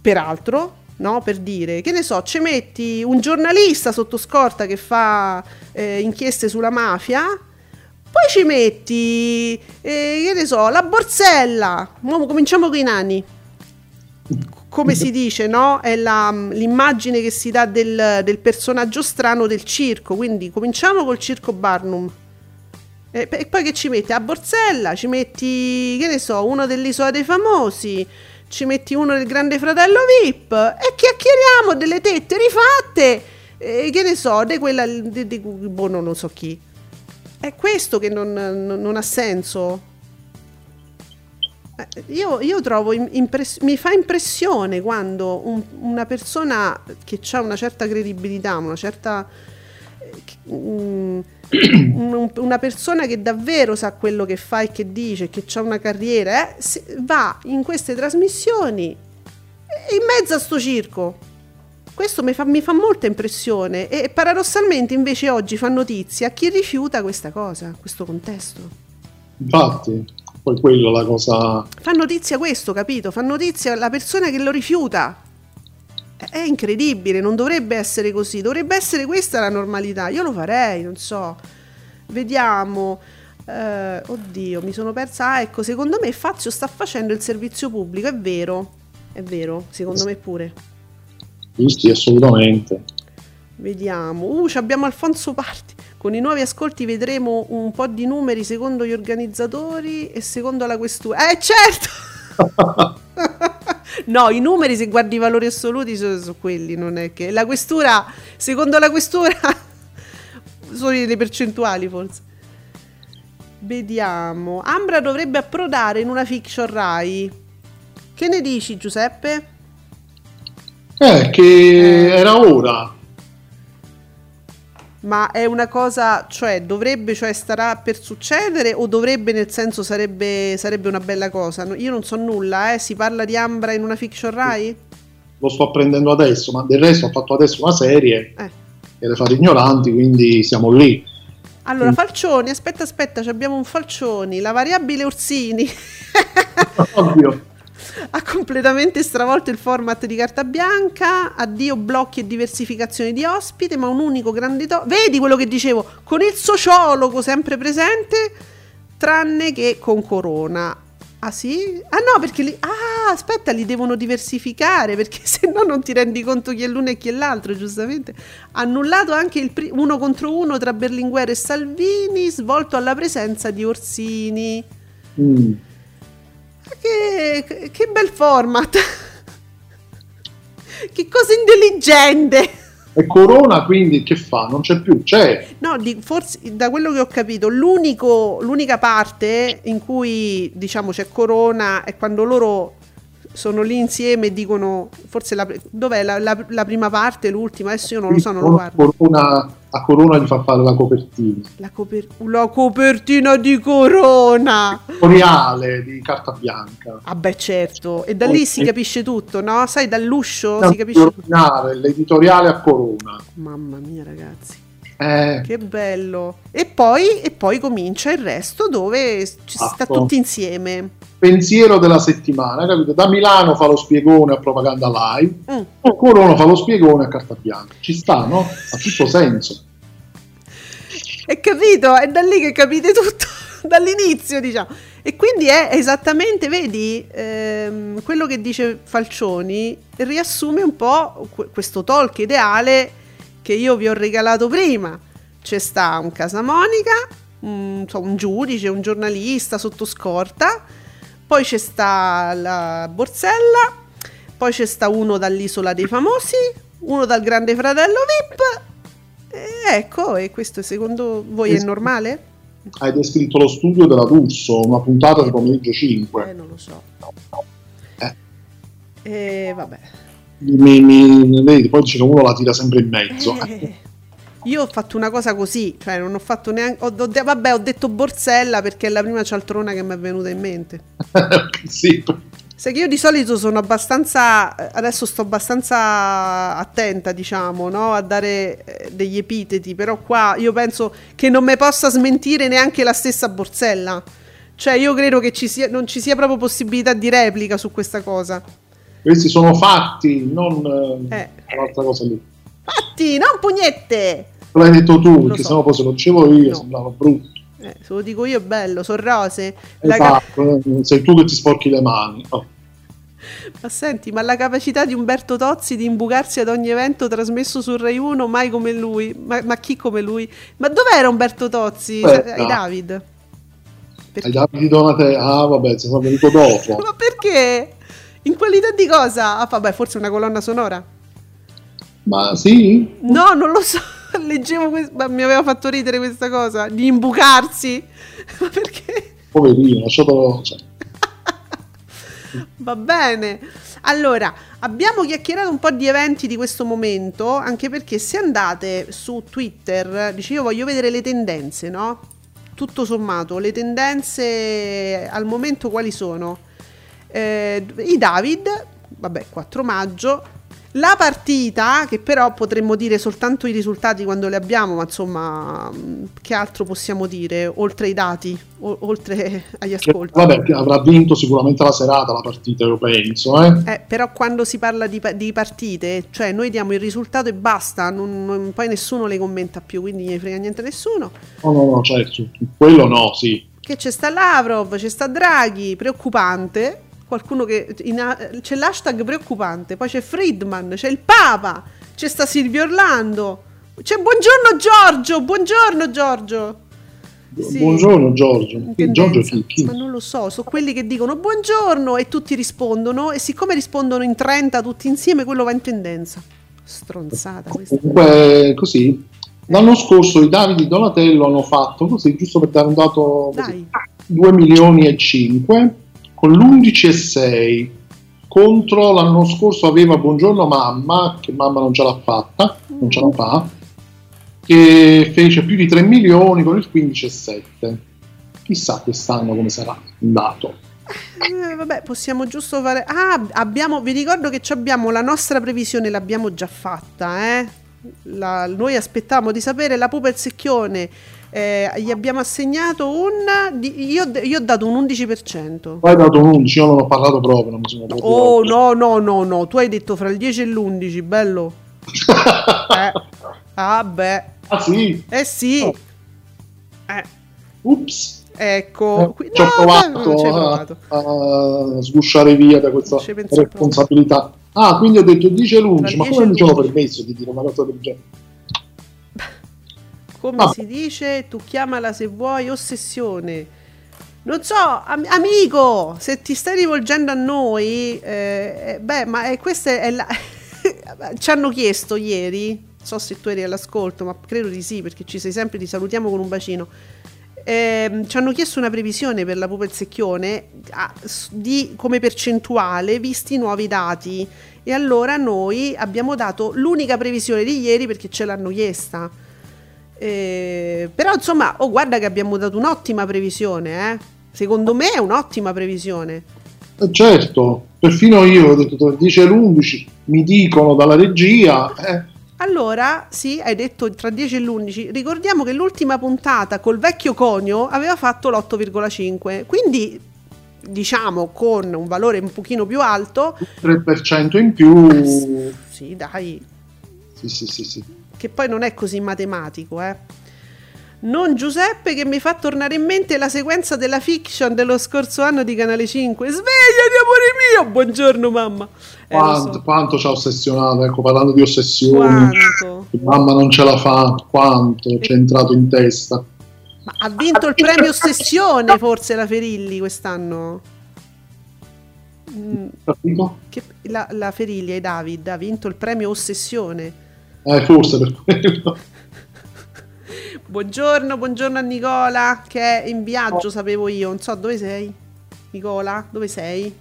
B: peraltro, no? Per dire, che ne so, ci metti un giornalista sotto scorta che fa eh, inchieste sulla mafia. Poi ci metti, eh, che ne so, la borsella. Mo cominciamo con i nani. Come si dice, no? È la- l'immagine che si dà del, del personaggio strano del circo. Quindi cominciamo col circo Barnum. E, e poi che ci metti? A Borsella, ci metti, che ne so, uno dell'Isola dei Famosi, ci metti uno del Grande Fratello VIP e chiacchieriamo delle tette rifatte, e che ne so, di quella, di, di- boh, no, non so chi. È questo che non, non- non ha senso. Eh, Io, io trovo, im- impress- mi fa impressione quando un- una persona che ha una certa credibilità, una certa... eh, un- una persona che davvero sa quello che fa e che dice, che ha una carriera, eh, va in queste trasmissioni e in mezzo a sto circo. Questo mi fa, mi fa molta impressione e paradossalmente invece oggi fa notizia chi rifiuta questa cosa, questo contesto.
C: Infatti, poi quello la cosa...
B: Fa notizia questo, capito? Fa notizia la persona che lo rifiuta. È- incredibile, non dovrebbe essere così, dovrebbe essere questa la normalità. Io lo farei, non so. Vediamo. Eh, oddio, mi sono persa. Ah, ecco, secondo me Fazio sta facendo il servizio pubblico, è vero. È vero, secondo me pure.
C: Giusti, assolutamente.
B: Vediamo. Uh, abbiamo Alfonso Parti. Con i nuovi ascolti vedremo un po' di numeri secondo gli organizzatori e secondo la questura. Eh, certo! *laughs* no, i numeri, se guardi i valori assoluti, sono, sono quelli, non è che. La questura, secondo la questura, *laughs* sono le percentuali forse. Vediamo. Ambra dovrebbe approdare in una fiction Rai. Che ne dici, Giuseppe?
C: Eh, che era ora.
B: Ma è una cosa, cioè dovrebbe, cioè starà per succedere o dovrebbe nel senso sarebbe, sarebbe una bella cosa? No, Io non so nulla, eh. Si parla di Ambra in una fiction Rai?
C: Lo sto apprendendo adesso, ma del resto ho fatto adesso una serie
B: Eh.
C: e le fate ignoranti, quindi siamo lì.
B: Allora. Falcioni, aspetta, aspetta, abbiamo un Falcioni, la variabile Orsini *laughs*
C: Oddio.
B: Ha completamente stravolto il format di carta bianca, addio blocchi e diversificazione di ospite, ma un unico grande to- Vedi quello che dicevo, con il sociologo sempre presente, tranne che con Corona. Ah sì? Ah no, perché li... Ah, aspetta, li devono diversificare, perché *laughs* se no non ti rendi conto chi è l'uno e chi è l'altro, giustamente. Annullato anche il pri- uno contro uno tra Berlinguer e Salvini, svolto alla presenza di Orsini.
C: Mm.
B: Che, che bel format! *laughs* che cosa intelligente!
C: E Corona quindi che fa? Non c'è più, c'è.
B: No, di- forse da quello che ho capito, l'unico, l'unica parte in cui diciamo c'è Corona è quando loro sono lì insieme e dicono forse la, dov'è la, la- la prima parte, l'ultima, adesso io non lo so, non lo guardo.
C: Corona, a Corona gli fa fare la copertina.
B: La, coper- la copertina di Corona!
C: Tutoriale di carta bianca.
B: Ah beh certo, e da lì si capisce tutto, no? Sai, dall'uscio si capisce tutto.
C: l'editoriale a Corona.
B: Mamma mia ragazzi.
C: Eh,
B: Che bello. E poi, e poi comincia il resto dove ci si sta tutti insieme.
C: Pensiero della settimana, capito? Da Milano fa lo spiegone a propaganda live,
B: Mm.
C: e Corona fa lo spiegone a carta bianca. Ci sta, no? Ha tutto senso.
B: È capito? È da lì che capite tutto, *laughs* dall'inizio diciamo. E quindi è esattamente, vedi, ehm, quello che dice Falcioni riassume un po' que- questo talk ideale che io vi ho regalato prima. C'è sta un Casamonica, un, so, un giudice, un giornalista sotto scorta, poi c'è sta la Borsella, poi c'è sta uno dall'isola dei famosi, uno dal grande fratello VIP. E ecco, e questo secondo voi è normale?
C: Hai descritto lo studio della D'Urso, una puntata di pomeriggio
B: Eh,
C: 5.
B: non lo so.
C: Eh.
B: E vabbè.
C: Mi, mi- vedi, poi dice che uno la tira sempre in mezzo.
B: Eh, io ho fatto una cosa così, cioè non ho fatto neanche... ho- ho vabbè, ho detto Borsella perché è la prima cialtrona che mi è venuta in mente. *laughs*
C: sì,
B: Sai che io di solito sono abbastanza, adesso sto abbastanza attenta, diciamo, no? a dare eh, degli epiteti, però qua io penso che non mi possa smentire neanche la stessa Borsella. Cioè io credo che ci sia, non ci sia proprio possibilità di replica su questa cosa.
C: questi sono fatti, non eh,
B: Eh.
C: un'altra cosa lì.
B: Fatti, non pugnette!
C: L'hai detto tu,
B: Lo
C: perché
B: so.
C: sennò poi se lo dicevo io
B: No.
C: sembrava brutto.
B: Eh, se lo dico io è bello, sono rose. La ca-
C: Esatto, eh, sei tu che ti sporchi le mani. Oh.
B: ma senti, ma la capacità di Umberto Tozzi di imbucarsi ad ogni evento trasmesso su Rai 1, mai come lui. Ma, ma chi come lui? Ma dov'era Umberto Tozzi?
C: Aspetta.
B: Ai David? Perché?
C: Ai Davide Donate, ah vabbè, si sono venuto dopo. *laughs*
B: Ma perché? In qualità di cosa? Ah, vabbè, forse una colonna sonora?
C: Ma sì?
B: No, non lo so. *laughs* Leggevo questo, ma mi aveva fatto ridere questa cosa di imbucarsi. *laughs* Ma perché?
C: Poverino, lasciatelo. Cioè,
B: Va bene. Allora, abbiamo chiacchierato un po' di eventi di questo momento, anche perché se andate su Twitter, dice io voglio vedere le tendenze, no? Tutto sommato, le tendenze al momento quali sono? Eh, I David, vabbè, 4 maggio, La partita, che però potremmo dire soltanto i risultati quando li abbiamo, ma insomma, che altro possiamo dire oltre ai dati, o- oltre agli ascolti?
C: Vabbè, avrà vinto sicuramente la serata la partita, io penso. Eh?
B: Eh, però quando si parla di, pa- di partite, cioè noi diamo il risultato e basta, non- non- poi nessuno le commenta più, quindi non frega niente a nessuno.
C: No, no, no, certo, quello no, sì.
B: Che c'è sta Lavrov, c'è sta Draghi, preoccupante. Qualcuno che in c'è l'hashtag preoccupante, poi c'è Friedman, c'è il Papa, c'è sta Silvio Orlando. C'è buongiorno Giorgio, buongiorno Giorgio. Sì.
C: Buongiorno Giorgio. Giorgio chi? chi?
B: Ma non lo so, sono quelli che dicono buongiorno e tutti rispondono e siccome rispondono in 30 tutti insieme quello va in tendenza. Stronzata questa.
C: Comunque, così. L'anno scorso i Davidi Donatello hanno fatto così, giusto per dare un dato
B: Dai.
C: 2 milioni e 5 con l'11 e 6 contro l'anno scorso aveva Buongiorno Mamma, che mamma non ce l'ha fatta, non ce la fa, che fece più di 3 milioni con il 15 e 7. Chissà quest'anno come sarà andato.
B: Eh, vabbè, possiamo giusto fare. Ah, abbiamo, vi ricordo che ci abbiamo la nostra previsione, l'abbiamo già fatta. Eh? La- noi aspettavamo di sapere la pupa e il secchione. Eh, gli abbiamo assegnato un. io, io ho dato un 11%.
C: Poi hai dato un 11, io non ho parlato proprio, non mi sono proprio...
B: Oh no, no, no, no. Tu hai detto fra il 10 e l'11, bello. *laughs* eh. Ah, beh.
C: Ah sì?
B: Eh sì.
C: Oh.
B: Eh,
C: Ups.
B: ecco.
C: Eh,
B: Qui-
C: ci ho
B: no,
C: provato,
B: non ci
C: a,
B: provato.
C: a sgusciare via da questa
B: Non ci
C: responsabilità. Ah, quindi ho detto 10 e l'11,
B: Tra
C: ma
B: 10
C: come mi sono
B: 11?
C: permesso di dire una cosa del genere?
B: Come
C: Ah.
B: si dice, tu chiamala se vuoi ossessione. Non so, am- amico, se ti stai rivolgendo a noi, eh, eh, beh, ma eh, questa è la... *laughs* ci hanno chiesto ieri, so se tu eri all'ascolto, ma credo di sì, perché ci sei sempre, ti salutiamo con un bacino. Ehm, ci hanno chiesto una previsione per la e secchione ah, di, come percentuale visti i nuovi dati e allora noi abbiamo dato l'unica previsione di ieri perché ce l'hanno chiesta eh, però insomma, oh, guarda che abbiamo dato un'ottima previsione, eh? Secondo me è un'ottima previsione.
C: Eh, certo, perfino io ho detto tra il 10 e l'11, mi dicono dalla regia, eh,
B: Allora, sì, hai detto tra 10 e l'11. Ricordiamo che l'ultima puntata col vecchio conio aveva fatto l'8,5. Quindi, diciamo, con un valore un pochino più alto.
C: 3% in più.
B: Sì, dai,
C: Sì, sì, sì, sì.
B: Che poi non è così matematico, eh. Non Giuseppe che mi fa tornare in mente la sequenza della fiction dello scorso anno di Canale 5. Svegliati, amore mio! Buongiorno, mamma. Eh,
C: Quanto,
B: so.
C: quanto ci ha ossessionato, ecco, parlando di ossessioni,
B: Quanto?
C: mamma non ce la fa, quanto ci è entrato in testa.
B: Ma ha vinto il premio Ossessione, forse la Ferilli quest'anno? Mm, che- la, la Ferilli e David ha vinto il premio Ossessione.
C: Eh, forse per quello.
B: Buongiorno, buongiorno a Nicola che è in viaggio, sapevo io. Non so dove sei. Nicola, dove sei?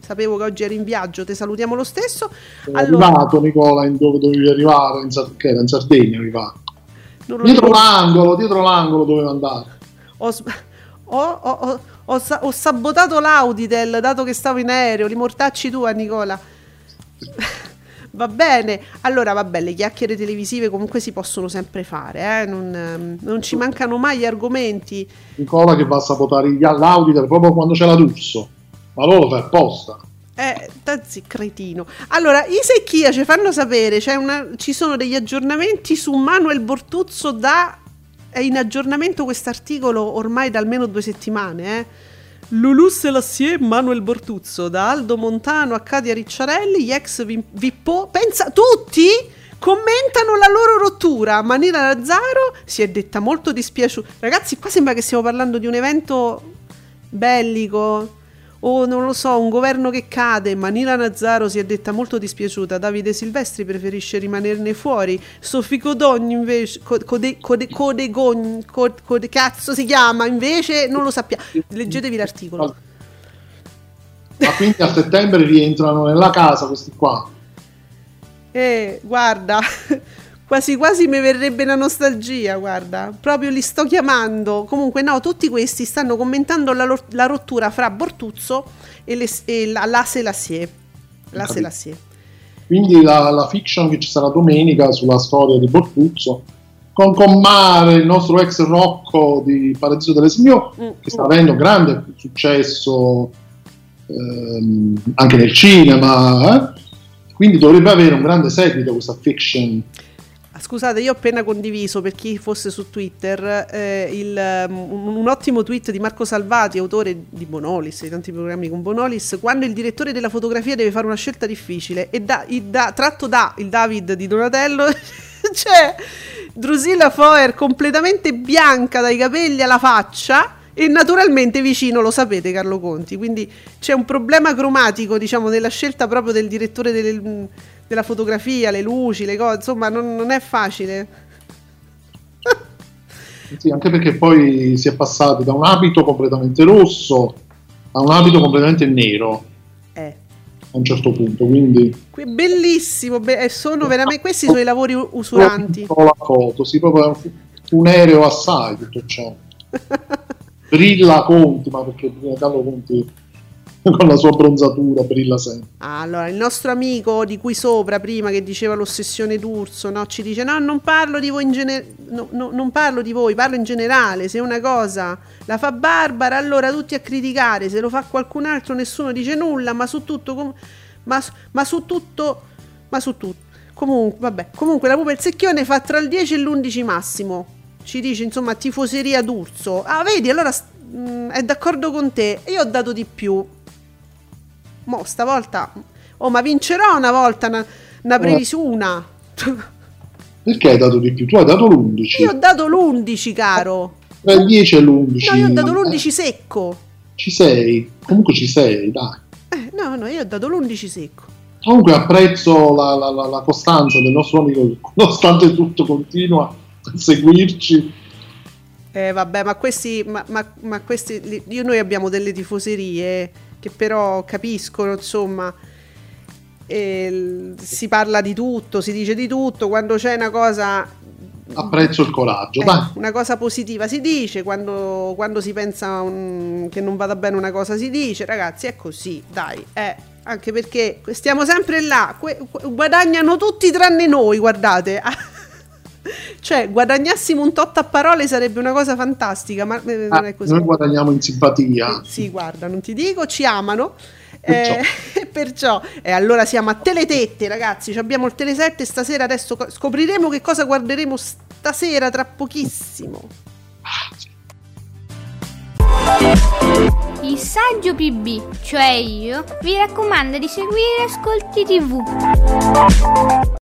B: Sapevo che oggi eri in viaggio, ti salutiamo lo stesso.
C: È
B: Allora,
C: arrivato Nicola in dove dovevi arrivare, in, Sar- che era in Sardegna
B: non lo
C: Dietro
B: ricordo.
C: l'angolo, dietro l'angolo doveva andare.
B: ho, ho- ho- ho- ho sa- ho sabotato l'Auditel dato che stavo in aereo. Li mortacci tu a Nicola. Va bene, allora vabbè, le chiacchiere televisive comunque si possono sempre fare, eh? non, ehm, non ci mancano mai gli argomenti.
C: Nicola che va a sabotare gli all'auditor proprio quando c'è la D'Urso. Ma loro lo fa apposta.
B: Eh, tazzi, cretino. Allora, i Secchia ci fanno sapere, una- ci sono degli aggiornamenti su Manuel Bortuzzo da... È in aggiornamento quest'articolo ormai da almeno due settimane, eh. Lulu Selassie, Manuel Bortuzzo, da Aldo Montano a Katia Ricciarelli, gli ex vi- Vippo, pensa, tutti commentano la loro rottura. Manila Lazzaro si è detta molto dispiaciuta. Ragazzi, qua sembra che stiamo parlando di un evento bellico o non lo so, un governo che cade. Manila Nazzaro si è detta molto dispiaciuta. Davide Silvestri preferisce rimanerne fuori. Sofì Codogni invece, Co- Code, Code, Codegogni, Co- Code- cazzo si chiama, invece non lo sappiamo. Leggetevi l'articolo.
C: Ma quindi a settembre rientrano nella casa questi qua.
B: Eh, guarda, quasi quasi mi verrebbe una nostalgia, guarda, proprio li sto chiamando. Comunque no, tutti questi stanno commentando la, la rottura fra Bortuzzo e, le- e la, la Selassie. La. Selassie.
C: Quindi la, la fiction che ci sarà domenica sulla storia di Bortuzzo con Commare, il nostro ex Rocco di Paradiso delle Signore,
B: Mm.
C: che sta avendo grande successo ehm, anche nel cinema, eh? quindi dovrebbe avere un grande seguito questa fiction.
B: Scusate, io ho appena condiviso per chi fosse su Twitter eh, il, um, un, un ottimo tweet di Marco Salvati, autore di Bonolis, di tanti programmi con Bonolis, quando il direttore della fotografia deve fare una scelta difficile e da, da- tratto da il David di Donatello *laughs* c'è Drusilla Foer completamente bianca dai capelli alla faccia e naturalmente vicino lo sapete Carlo Conti, quindi c'è un problema cromatico diciamo nella scelta proprio del direttore del- della fotografia, le luci, le cose, insomma non, non è facile.
C: Sì, anche perché poi si è passati da un abito completamente rosso a un abito completamente nero
B: Eh.
C: a un certo punto, quindi
B: Bellissimo, be- sono veramente questi sono i lavori usuranti.
C: La foto, sì, proprio un funereo assai tutto ciò. *laughs* Brilla Conti, ma perché Carlo Conti *laughs* con la sua bronzatura brilla sempre.
B: Allora, il nostro amico di qui sopra, prima che diceva l'ossessione d'Urso, no? ci dice: No, non parlo di voi in generale. non parlo di voi, parlo in generale. Se una cosa la fa Barbara, allora tutti a criticare. Se lo fa qualcun altro, nessuno dice nulla. Ma su tutto. com- ma, ma su tutto. Ma su tutto. Comunque, vabbè. Comunque, la pupa il secchione fa tra il 10 e l'11 massimo. Ci dice, insomma, tifoseria d'Urso. Ah, vedi, allora mm, è d'accordo con te. Io ho dato di più. Mo, stavolta. Oh, ma vincerò una volta una, una previsione.
C: Perché hai dato di più? Tu hai dato l'11.
B: Io ho dato l'11, caro.
C: Tra il 10 e l'11.
B: No, io ho dato l'11 secco.
C: Ci sei, comunque ci sei, dai.
B: Eh, no, no, io ho dato l'11 secco.
C: Comunque apprezzo la, la- la- la costanza del nostro amico nonostante tutto continua a seguirci.
B: Eh, vabbè, ma questi, ma, ma- ma questi, io, noi abbiamo delle tifoserie che però capiscono, insomma, si parla di tutto, si dice di tutto, quando c'è una cosa,
C: Apprezzo il coraggio,
B: eh, una cosa positiva si dice, quando, quando si pensa un- che non vada bene una cosa si dice, ragazzi, è così, dai, eh, anche perché stiamo sempre là, guadagnano tutti tranne noi, guardate. *laughs* Cioè, guadagnassimo un tot a parole sarebbe una cosa fantastica, ma eh, non è così.
C: Noi guadagniamo in simpatia.
B: Sì, guarda, non ti dico, ci amano.
C: Perciò.
B: Eh, *laughs* perciò, e allora siamo a Teletette, ragazzi. ci Abbiamo il Telesette stasera. Adesso co- scopriremo che cosa guarderemo stasera tra pochissimo.
D: Il saggio PB, cioè io, vi raccomanda di seguire Ascolti TV.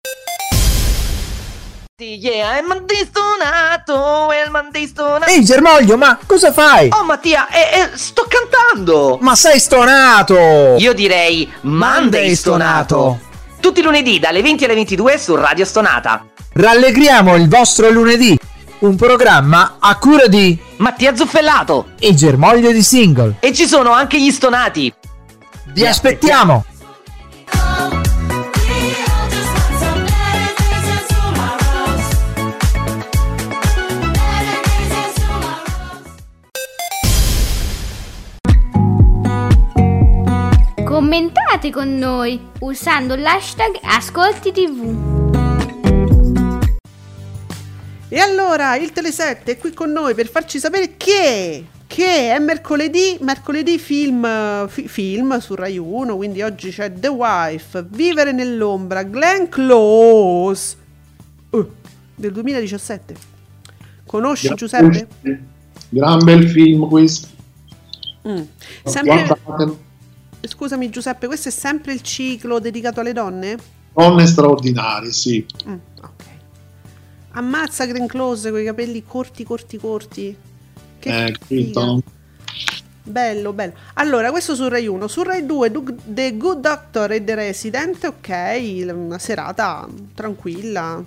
E: Yeah, il mandistonato, il mandistonato.
F: Ehi Germoglio, ma cosa fai?
E: Oh Mattia, eh, eh, sto cantando!
F: Ma sei stonato!
E: Io direi Monday stonato. Tutti i lunedì dalle 20 alle 22 su Radio Stonata.
F: Rallegriamo il vostro lunedì, un programma a cura di
E: Mattia Zuffellato.
F: Il Germoglio di Single.
E: E ci sono anche gli stonati.
F: Vi aspettiamo!
D: Commentate con noi usando l'hashtag Ascolti TV.
B: E allora il Telesette è qui con noi per farci sapere che, che è mercoledì, mercoledì film, fi- film su Rai 1, quindi oggi c'è The Wife, Vivere nell'ombra, Glenn Close eh, del 2017. Conosci
C: Gran-
B: Giuseppe?
C: Gran bel film questo.
B: Mm. Sempre. Scusami Giuseppe, questo è sempre il ciclo dedicato alle donne?
C: Donne straordinarie, sì.
B: Mm, ok. Ammazza Glenn Close con i capelli corti, corti, corti. Che
C: Eh, capito?
B: Bello, bello. Allora, questo su Rai 1. Su Rai 2, Du- The Good Doctor e The Resident, ok, una serata tranquilla,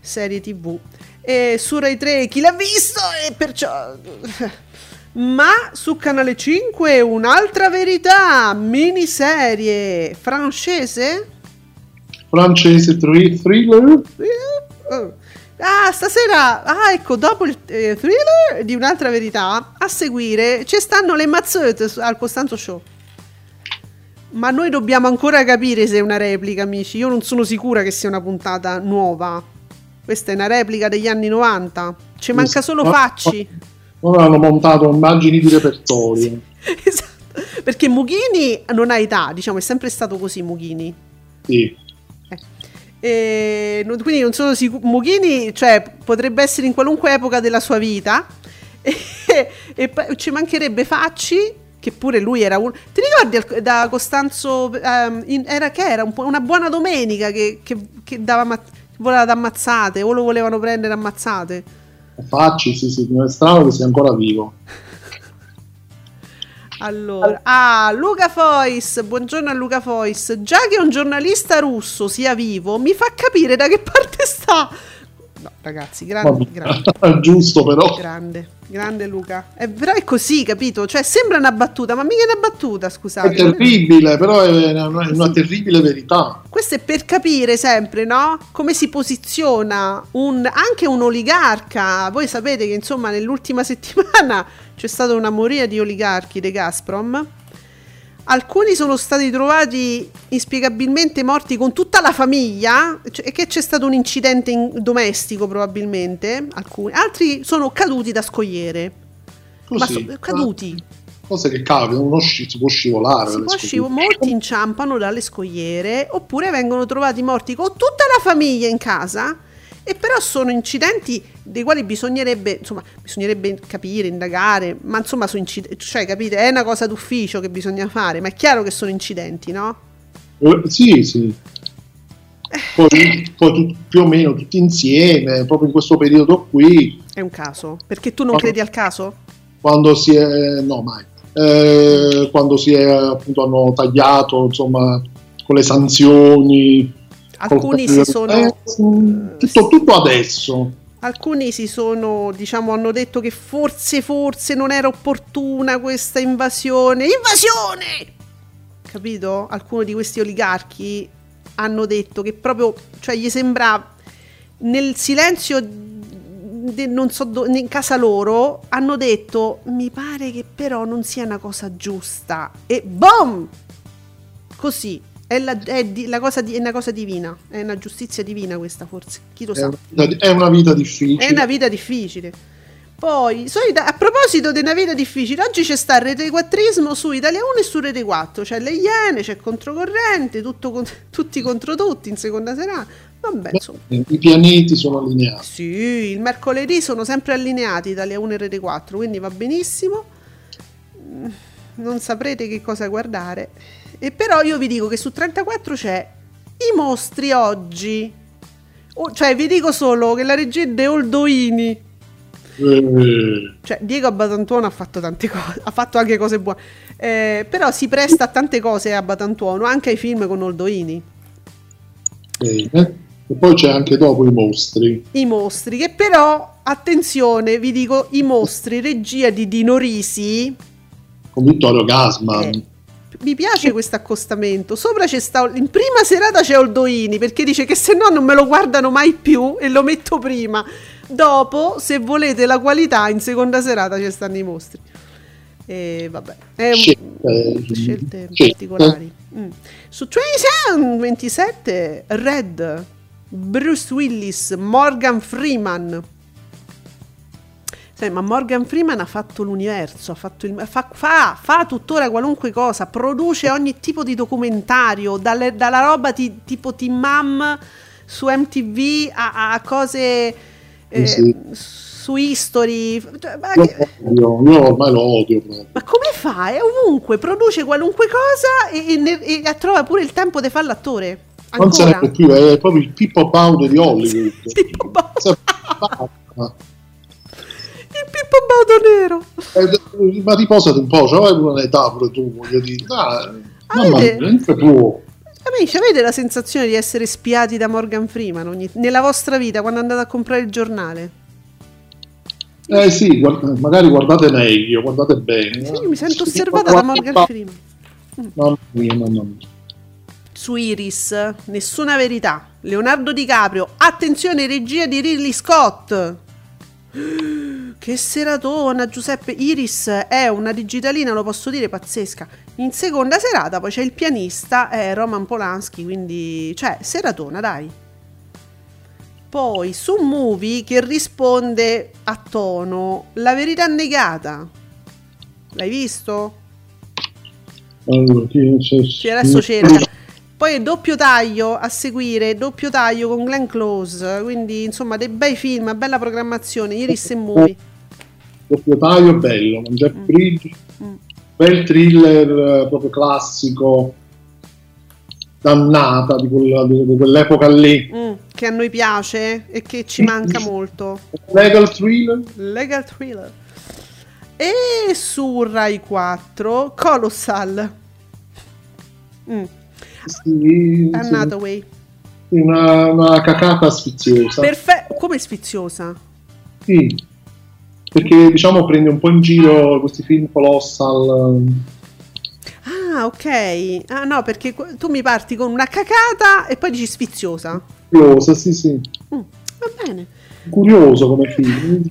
B: serie tv. E su Rai 3, chi l'ha visto? E perciò... *laughs* Ma su Canale 5, un'altra verità, miniserie francese?
C: Francese thri- thriller.
B: Eh, Ah, stasera, ah, ecco, dopo il eh, thriller di un'altra verità, a seguire ci stanno le mazzette al Costanzo Show. Ma noi dobbiamo ancora capire se è una replica, amici. Io non sono sicura che sia una puntata nuova. Questa è una replica degli anni 90. Ci manca solo Facci.
C: Ora hanno montato immagini di repertorio. *laughs*
B: Esatto. Perché Mughini non ha età, diciamo, è sempre stato così Mughini.
C: Sì.
B: E non- quindi non sono sicuro. Mughini, cioè, potrebbe essere in qualunque epoca della sua vita. *laughs* E, e ci mancherebbe Facci, che pure lui era un. Ti ricordi da Costanzo? ehm, in- era che era un una buona domenica che, che- che dava voleva da ammazzate o lo volevano prendere ammazzate.
C: Facci, sì, sì, è strano che sia ancora vivo.
B: Allora, ah, Luca Fois, buongiorno a Luca Fois. Già che un giornalista russo sia vivo, mi fa capire da che parte sta. No, ragazzi, grande, grande, *laughs*
C: Giusto però.
B: grande, grande Luca. Eh, però è così, capito? Cioè, sembra una battuta, ma mica è una battuta,
C: È
B: scusate.
C: terribile, però è una, è una terribile verità.
B: Questo è per capire sempre, no? Come si posiziona un- anche un oligarca. Voi sapete che, insomma, nell'ultima *laughs* settimana c'è stata una moria di oligarchi dei Gazprom. Alcuni sono stati trovati inspiegabilmente morti con tutta la famiglia, cioè, e che c'è stato un incidente in- domestico probabilmente, alcuni. Altri sono caduti da scogliere. Ma
C: Così.
B: so- caduti.
C: Cose che capitano, uno sci- si può scivolare.
B: Si può scivo- molti inciampano dalle scogliere oppure vengono trovati morti con tutta la famiglia in casa e però sono incidenti dei quali bisognerebbe, insomma, bisognerebbe capire, indagare, ma insomma sono incidenti, cioè capite, è una cosa d'ufficio che bisogna fare, ma è chiaro che sono incidenti, no?
C: Eh, Sì, sì. Poi, poi più o meno tutti insieme, proprio in questo periodo qui,
B: È un caso, perché tu non credi al caso?
C: quando si è... no mai. Eh, quando si è appunto hanno tagliato insomma con le sanzioni
B: Alcuni si sono
C: eh, tutto, tutto adesso
B: Alcuni si sono, diciamo, hanno detto che forse, forse non era opportuna questa invasione. Invasione! Capito? Alcuni di questi oligarchi hanno detto che proprio, cioè gli sembrava nel silenzio de- non so do- in casa loro hanno detto mi pare che però non sia una cosa giusta e boom così è, la, è di- la cosa di- è una cosa divina è una giustizia divina questa forse chi lo
C: è
B: sa
C: una, è una vita difficile
B: è una vita difficile. Poi, solita- a proposito di una vita difficile, oggi c'è sta il retequattrismo su Italia 1 e su Rete 4. C'è le Iene, c'è controcorrente, tutto *laughs* tutti contro tutti in seconda serata. Vabbè, insomma.
C: i pianeti sono allineati
B: Sì, il mercoledì sono sempre allineati Italia 1 e Rete 4, quindi va benissimo. Mm, Non saprete che cosa guardare. E però io vi dico che su 34 c'è i mostri oggi. O- cioè, vi dico solo che la regia è De Oldoini.
C: Eh,
B: Cioè, Diego Abatantuono ha fatto tante cose, ha fatto anche cose buone. Eh, però si presta a tante cose a Batantuono, anche ai film con Oldoini.
C: bene. e poi c'è anche dopo i mostri
B: I mostri, che però, attenzione, vi dico, i mostri, regia di Dino Risi.
C: con Vittorio Gasman
B: Eh. Mi piace questo accostamento. Sopra c'è sta, in prima serata c'è Oldoini perché dice che se no non me lo guardano mai più e lo metto prima. Dopo, se volete la qualità, in seconda serata ci stanno i mostri. E vabbè, è un-
C: Scelte-
B: particolari. Mm. Su 27, 27, Red, Bruce Willis, Morgan Freeman. Sai, ma Morgan Freeman ha fatto l'universo, ha fatto il- fa, fa, fa tuttora qualunque cosa, produce ogni tipo di documentario, dalle- dalla roba ti- tipo Team Mom su MTV a, a cose eh,
C: Sì.
B: su History. Cioè, ma, che-
C: odio, io ormai lo odio proprio.
B: ma come fa? È ovunque, produce qualunque cosa e, e ne- e trova pure il tempo di fare l'attore.
C: non
B: Ancora.
C: sarebbe più è proprio il Pippo Baudo di Hollywood *laughs*
B: Pippo Baudo. *laughs* Baudo nero.
C: Eh, ma riposati un po', c'hai pure un'età pure tu, voglio dire. Dai, mamma
B: Avete-
C: mia, si può.
B: Amici, avete la sensazione di essere spiati da Morgan Freeman ogni- nella vostra vita quando andate a comprare il giornale?
C: Eh sì, guarda- magari guardate meglio, guardate bene.
B: Sì, io mi sento osservata da Morgan Freeman.
C: Mamma mia, mamma mia.
B: Su Iris, nessuna verità. Leonardo DiCaprio, attenzione, regia di Ridley Scott. Che seratona, Giuseppe. Iris è una digitalina, lo posso dire, pazzesca. In seconda serata poi c'è il pianista, è Roman Polanski, quindi... Cioè, seratona, dai. Poi su Movie che risponde a tono La verità negata. L'hai visto?
C: Allora,
B: Che adesso cerca. Poi doppio taglio a seguire, doppio taglio con Glenn Close, quindi insomma dei bei film, bella programmazione, Iris e Movie.
C: doppio taglio bello, con Jeff Bridges, bel thriller eh, proprio classico, dannata di, quella- di- di quell'epoca lì.
B: Mm, che a noi piace e che ci manca molto.
C: Legal thriller,
B: Legal Thriller. E su Rai 4 Colossal. Mm,
C: sì,
B: Hathaway.
C: una, una cacata sfiziosa.
B: Perfetto, come sfiziosa.
C: Sì, perché diciamo prende un po' in giro questi film colossal.
B: Ah, ok. Ah, no, perché tu mi parti con una cacata e poi dici sfiziosa.
C: Curiosa, sì, sì.
B: Va bene.
C: Curioso come film,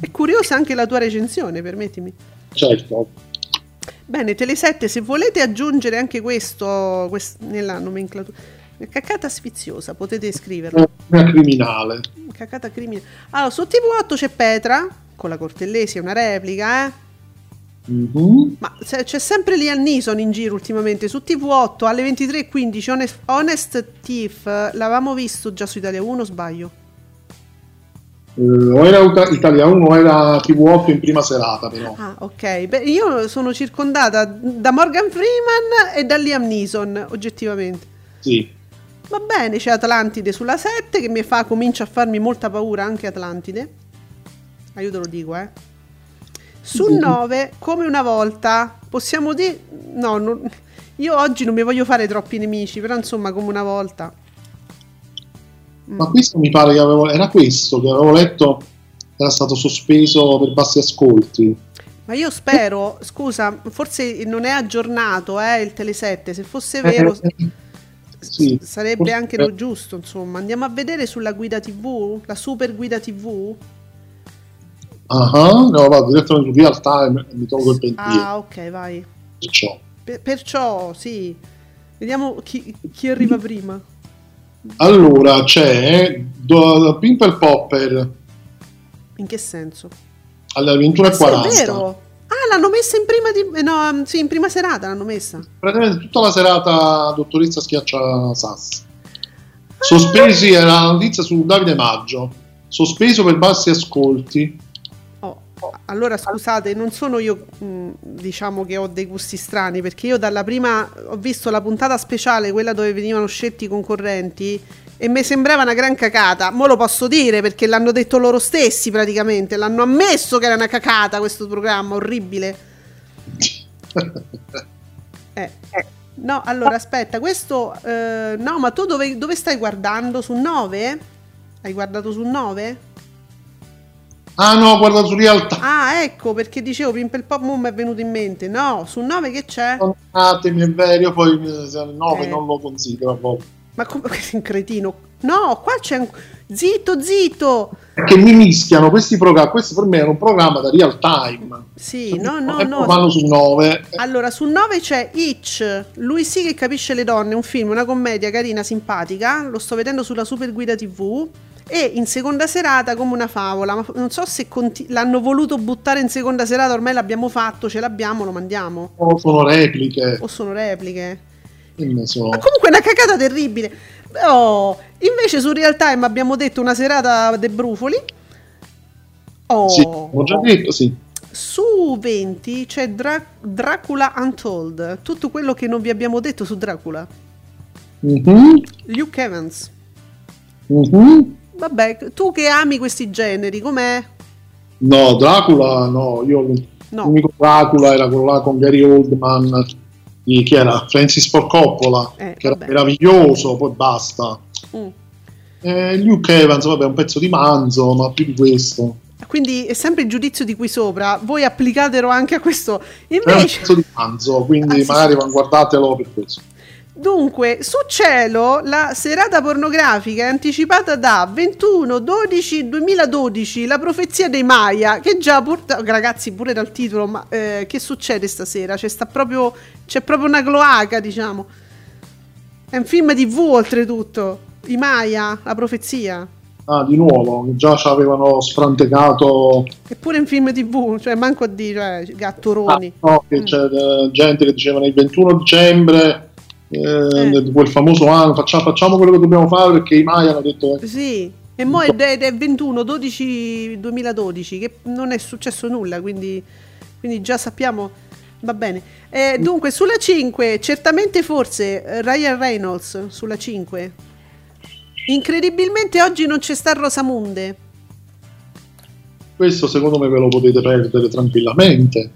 B: È curiosa anche la tua recensione, permettimi.
C: certo.
B: Bene, Tele7, se volete aggiungere anche questo quest- nella nomenclatura. Cacata sfiziosa, potete scriverlo.
C: Una criminale.
B: Cacata criminale. Allora, su TV8 c'è Petra, con la Cortellesi, è una replica, eh.
C: Mhm.
B: Ma c'è sempre Liam Neeson in giro ultimamente. Su TV8 alle 23.15 Honest, Honest Thief, l'avevamo visto già su Italia 1, sbaglio?
C: Eh, o era Italia 1 o era TV8 in prima serata però.
B: Ah, ok. Beh, io sono circondata da Morgan Freeman e da Liam Neeson, oggettivamente.
C: Sì.
B: Va bene, c'è Atlantide sulla 7 che mi fa, comincia a farmi molta paura anche Atlantide. Io te lo dico, eh. Sul 9, come una volta, possiamo dire... No, non- io oggi non mi voglio fare troppi nemici, però insomma come una volta.
C: Ma questo mi pare che avevo, era questo che avevo letto era stato sospeso per bassi ascolti.
B: Ma io spero, scusa, forse non è aggiornato eh, il Tele7, se fosse vero
C: Eh, sì.
B: sarebbe
C: Forse-
B: anche lo giusto, insomma. Andiamo a vedere sulla guida TV, la super guida TV.
C: Ah, no, vado direttamente su real time mi tolgo il pensiero.
B: Ah, ok, vai.
C: Perciò.
B: Per- perciò, sì. Vediamo chi, chi arriva prima.
C: Allora c'è Do- Pimple Popper
B: In che senso? Ah, sì, è
C: 21.40.
B: vero. Ah, l'hanno messa in prima di... eh, No, um, sì, in prima serata l'hanno messa.
C: Praticamente tutta la serata dottoressa schiaccia Sassi. Sospesi era la notizia su Davide Maggio. Sospeso per bassi ascolti.
B: Allora scusate, non sono io, mh, diciamo che ho dei gusti strani, perché io dalla prima ho visto la puntata speciale, quella dove venivano scelti i concorrenti, e mi sembrava una gran cacata. Mo lo posso dire perché l'hanno detto loro stessi praticamente, l'hanno ammesso che era una cacata questo programma orribile. Eh, No, allora aspetta, questo... eh, no, ma tu dove, dove stai guardando? Su 9? Hai guardato su 9?
C: Ah no, guarda su real time.
B: Ah, ecco perché dicevo Pimple Pop Mom è venuto in mente. No, su 9 che c'è?
C: Perdonatemi, è vero, io poi eh, se al 9
B: Eh.
C: non lo considero volte.
B: Ma come *laughs* sei un cretino? No, qua c'è un... Zitto, zitto!
C: Perché mi mischiano questi programmi. Questo per me era un programma da real time.
B: Sì, no, no, no.
C: vanno su 9.
B: Allora, su 9 c'è Hitch, lui sì che capisce le donne, un film, una commedia carina, simpatica, lo sto vedendo sulla Super Guida TV e in seconda serata come una favola, ma non so se conti- l'hanno voluto buttare in seconda serata, ormai l'abbiamo fatto, ce l'abbiamo, lo mandiamo.
C: O sono repliche.
B: O sono repliche.
C: So.
B: Ma comunque è una cagata terribile. Oh, invece su Real Time abbiamo detto una serata de brufoli. Oh.
C: Sì, ho già detto, sì.
B: Su 20 c'è Dra- Dracula Untold, tutto quello che non vi abbiamo detto su Dracula.
C: Mhm,
B: Luke Evans.
C: mhm.
B: Vabbè, tu che ami questi generi, com'è?
C: No, Dracula, no. Io
B: No.
C: l'unico Dracula era quello là con Gary Oldman. Di, chi era? Francis Ford Coppola.
B: Eh,
C: che era
B: vabbè.
C: meraviglioso, poi basta.
B: Mm.
C: Eh, Luke Evans, vabbè, un pezzo di manzo, ma più di questo.
B: Quindi è sempre il giudizio di qui sopra, voi applicatelo anche a questo.
C: È un
B: Invece,
C: pezzo di manzo, quindi
B: Ah, sì,
C: magari
B: sì.
C: guardatelo per questo.
B: Dunque, su Cielo la serata pornografica è anticipata da 21-12-2012, la profezia dei Maya, che già porta... Ragazzi, pure dal titolo, ma eh, che succede stasera? C'è, sta proprio, c'è proprio una cloaca, diciamo. È un film TV oltretutto. I Maya, la profezia.
C: Ah, di nuovo, già ci avevano sfrantecato.
B: Eppure un film TV, cioè manco a dire, cioè, gattoroni.
C: Ah, no, che c'è eh, gente che diceva il 21 dicembre eh, di quel famoso anno facciamo, facciamo quello che dobbiamo fare perché i Maya hanno detto eh,
B: Sì, e mo è, è, è 21 12 2012 che non è successo nulla, quindi, quindi già sappiamo va bene. Eh, dunque sulla 5, certamente forse eh, Ryan Reynolds sulla 5. Incredibilmente oggi non c'è sta Rosamunde.
C: questo secondo me ve lo potete perdere tranquillamente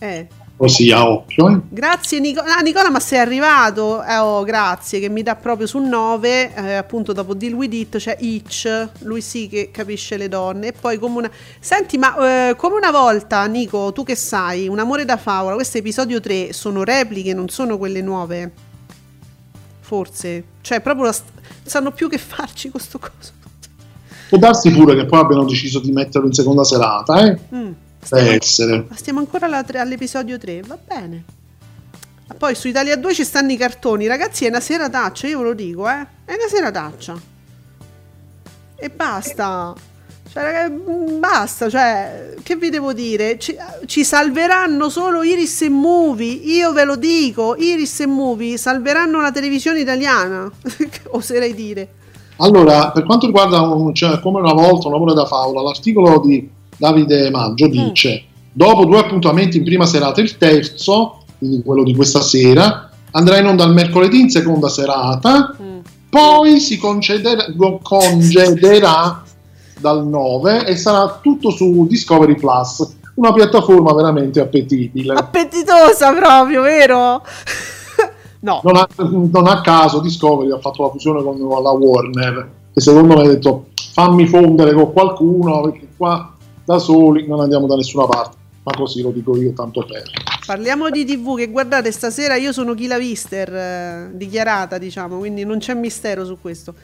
B: Eh.
C: Così a occhio eh.
B: Grazie Nicola. Ah, Nicola, ma sei arrivato? Eh, oh, grazie, che mi dà proprio sul 9, eh, appunto dopo Deal With It c'è Itch, lui sì che capisce le donne. E poi come una... Senti, ma eh, come una volta, Nico, tu che sai, Un amore da favola, questo episodio 3 sono repliche, non sono quelle nuove? Forse. Cioè, proprio st- sanno più che farci con sto coso.
C: può darsi pure che poi abbiano deciso di metterlo in seconda serata eh.
B: Mm.
C: Può essere
B: Ma stiamo ancora alla tre- all'episodio 3, va bene. Poi su Italia 2 ci stanno i cartoni, ragazzi, è una serataccia, io ve lo dico, eh. È una serataccia. E basta. Cioè, raga, mm, basta, cioè, che vi devo dire? Ci, ci salveranno solo Iris e Movie, io ve lo dico, Iris e Movie salveranno la televisione italiana, *laughs* oserei dire.
C: allora per quanto riguarda cioè, come una volta un amore da favola l'articolo di Davide Maggio dice dopo due appuntamenti in prima serata il terzo quindi quello di questa sera andrà in onda il mercoledì in seconda serata poi si concederà, congederà dal 9 e sarà tutto su Discovery Plus una piattaforma veramente appetibile
B: Appetitosa proprio, vero? *laughs* no.
C: non a, non a caso Discovery ha fatto la fusione con la Warner e secondo me ha detto fammi fondere con qualcuno perché qua da soli non andiamo da nessuna parte. Ma così lo dico io tanto per.
B: Parliamo di TV che guardate stasera io sono Kila Vister eh, dichiarata diciamo quindi non c'è mistero su questo.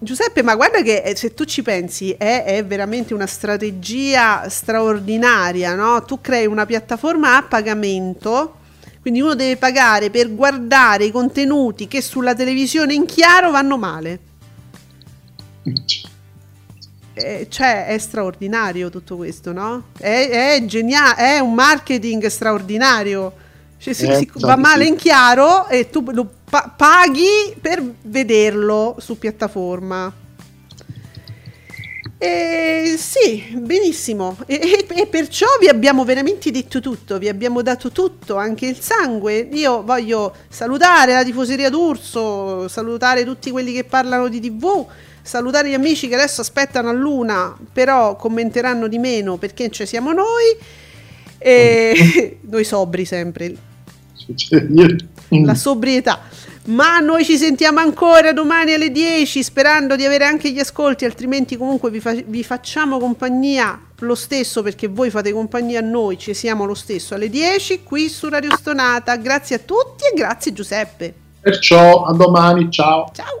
B: Giuseppe ma guarda che eh, se tu ci pensi è, è veramente una strategia straordinaria no? tu crei una piattaforma a pagamento quindi uno deve pagare per guardare i contenuti che sulla televisione in chiaro vanno male Eh, cioè è straordinario tutto questo, no? È, è geniale, è un marketing straordinario. Cioè, si-
C: Eh,
B: si-
C: sa
B: va male in chiaro e tu lo pa- paghi per vederlo su piattaforma. E sì, benissimo. E, e- e perciò vi abbiamo veramente detto tutto, vi abbiamo dato tutto, anche il sangue. Io voglio salutare la tifoseria d'Urso, salutare tutti quelli che parlano di TV, salutare gli amici che adesso aspettano a Luna, però commenteranno di meno perché ci siamo noi. E *laughs* noi sobri sempre, la sobrietà. Ma noi ci sentiamo ancora domani alle 10 sperando di avere anche gli ascolti, altrimenti comunque vi, fa- vi facciamo compagnia lo stesso perché voi fate compagnia a noi, ci siamo lo stesso alle 10 qui su Radio Stonata. Grazie a tutti e grazie Giuseppe.
C: perciò a domani ciao
B: ciao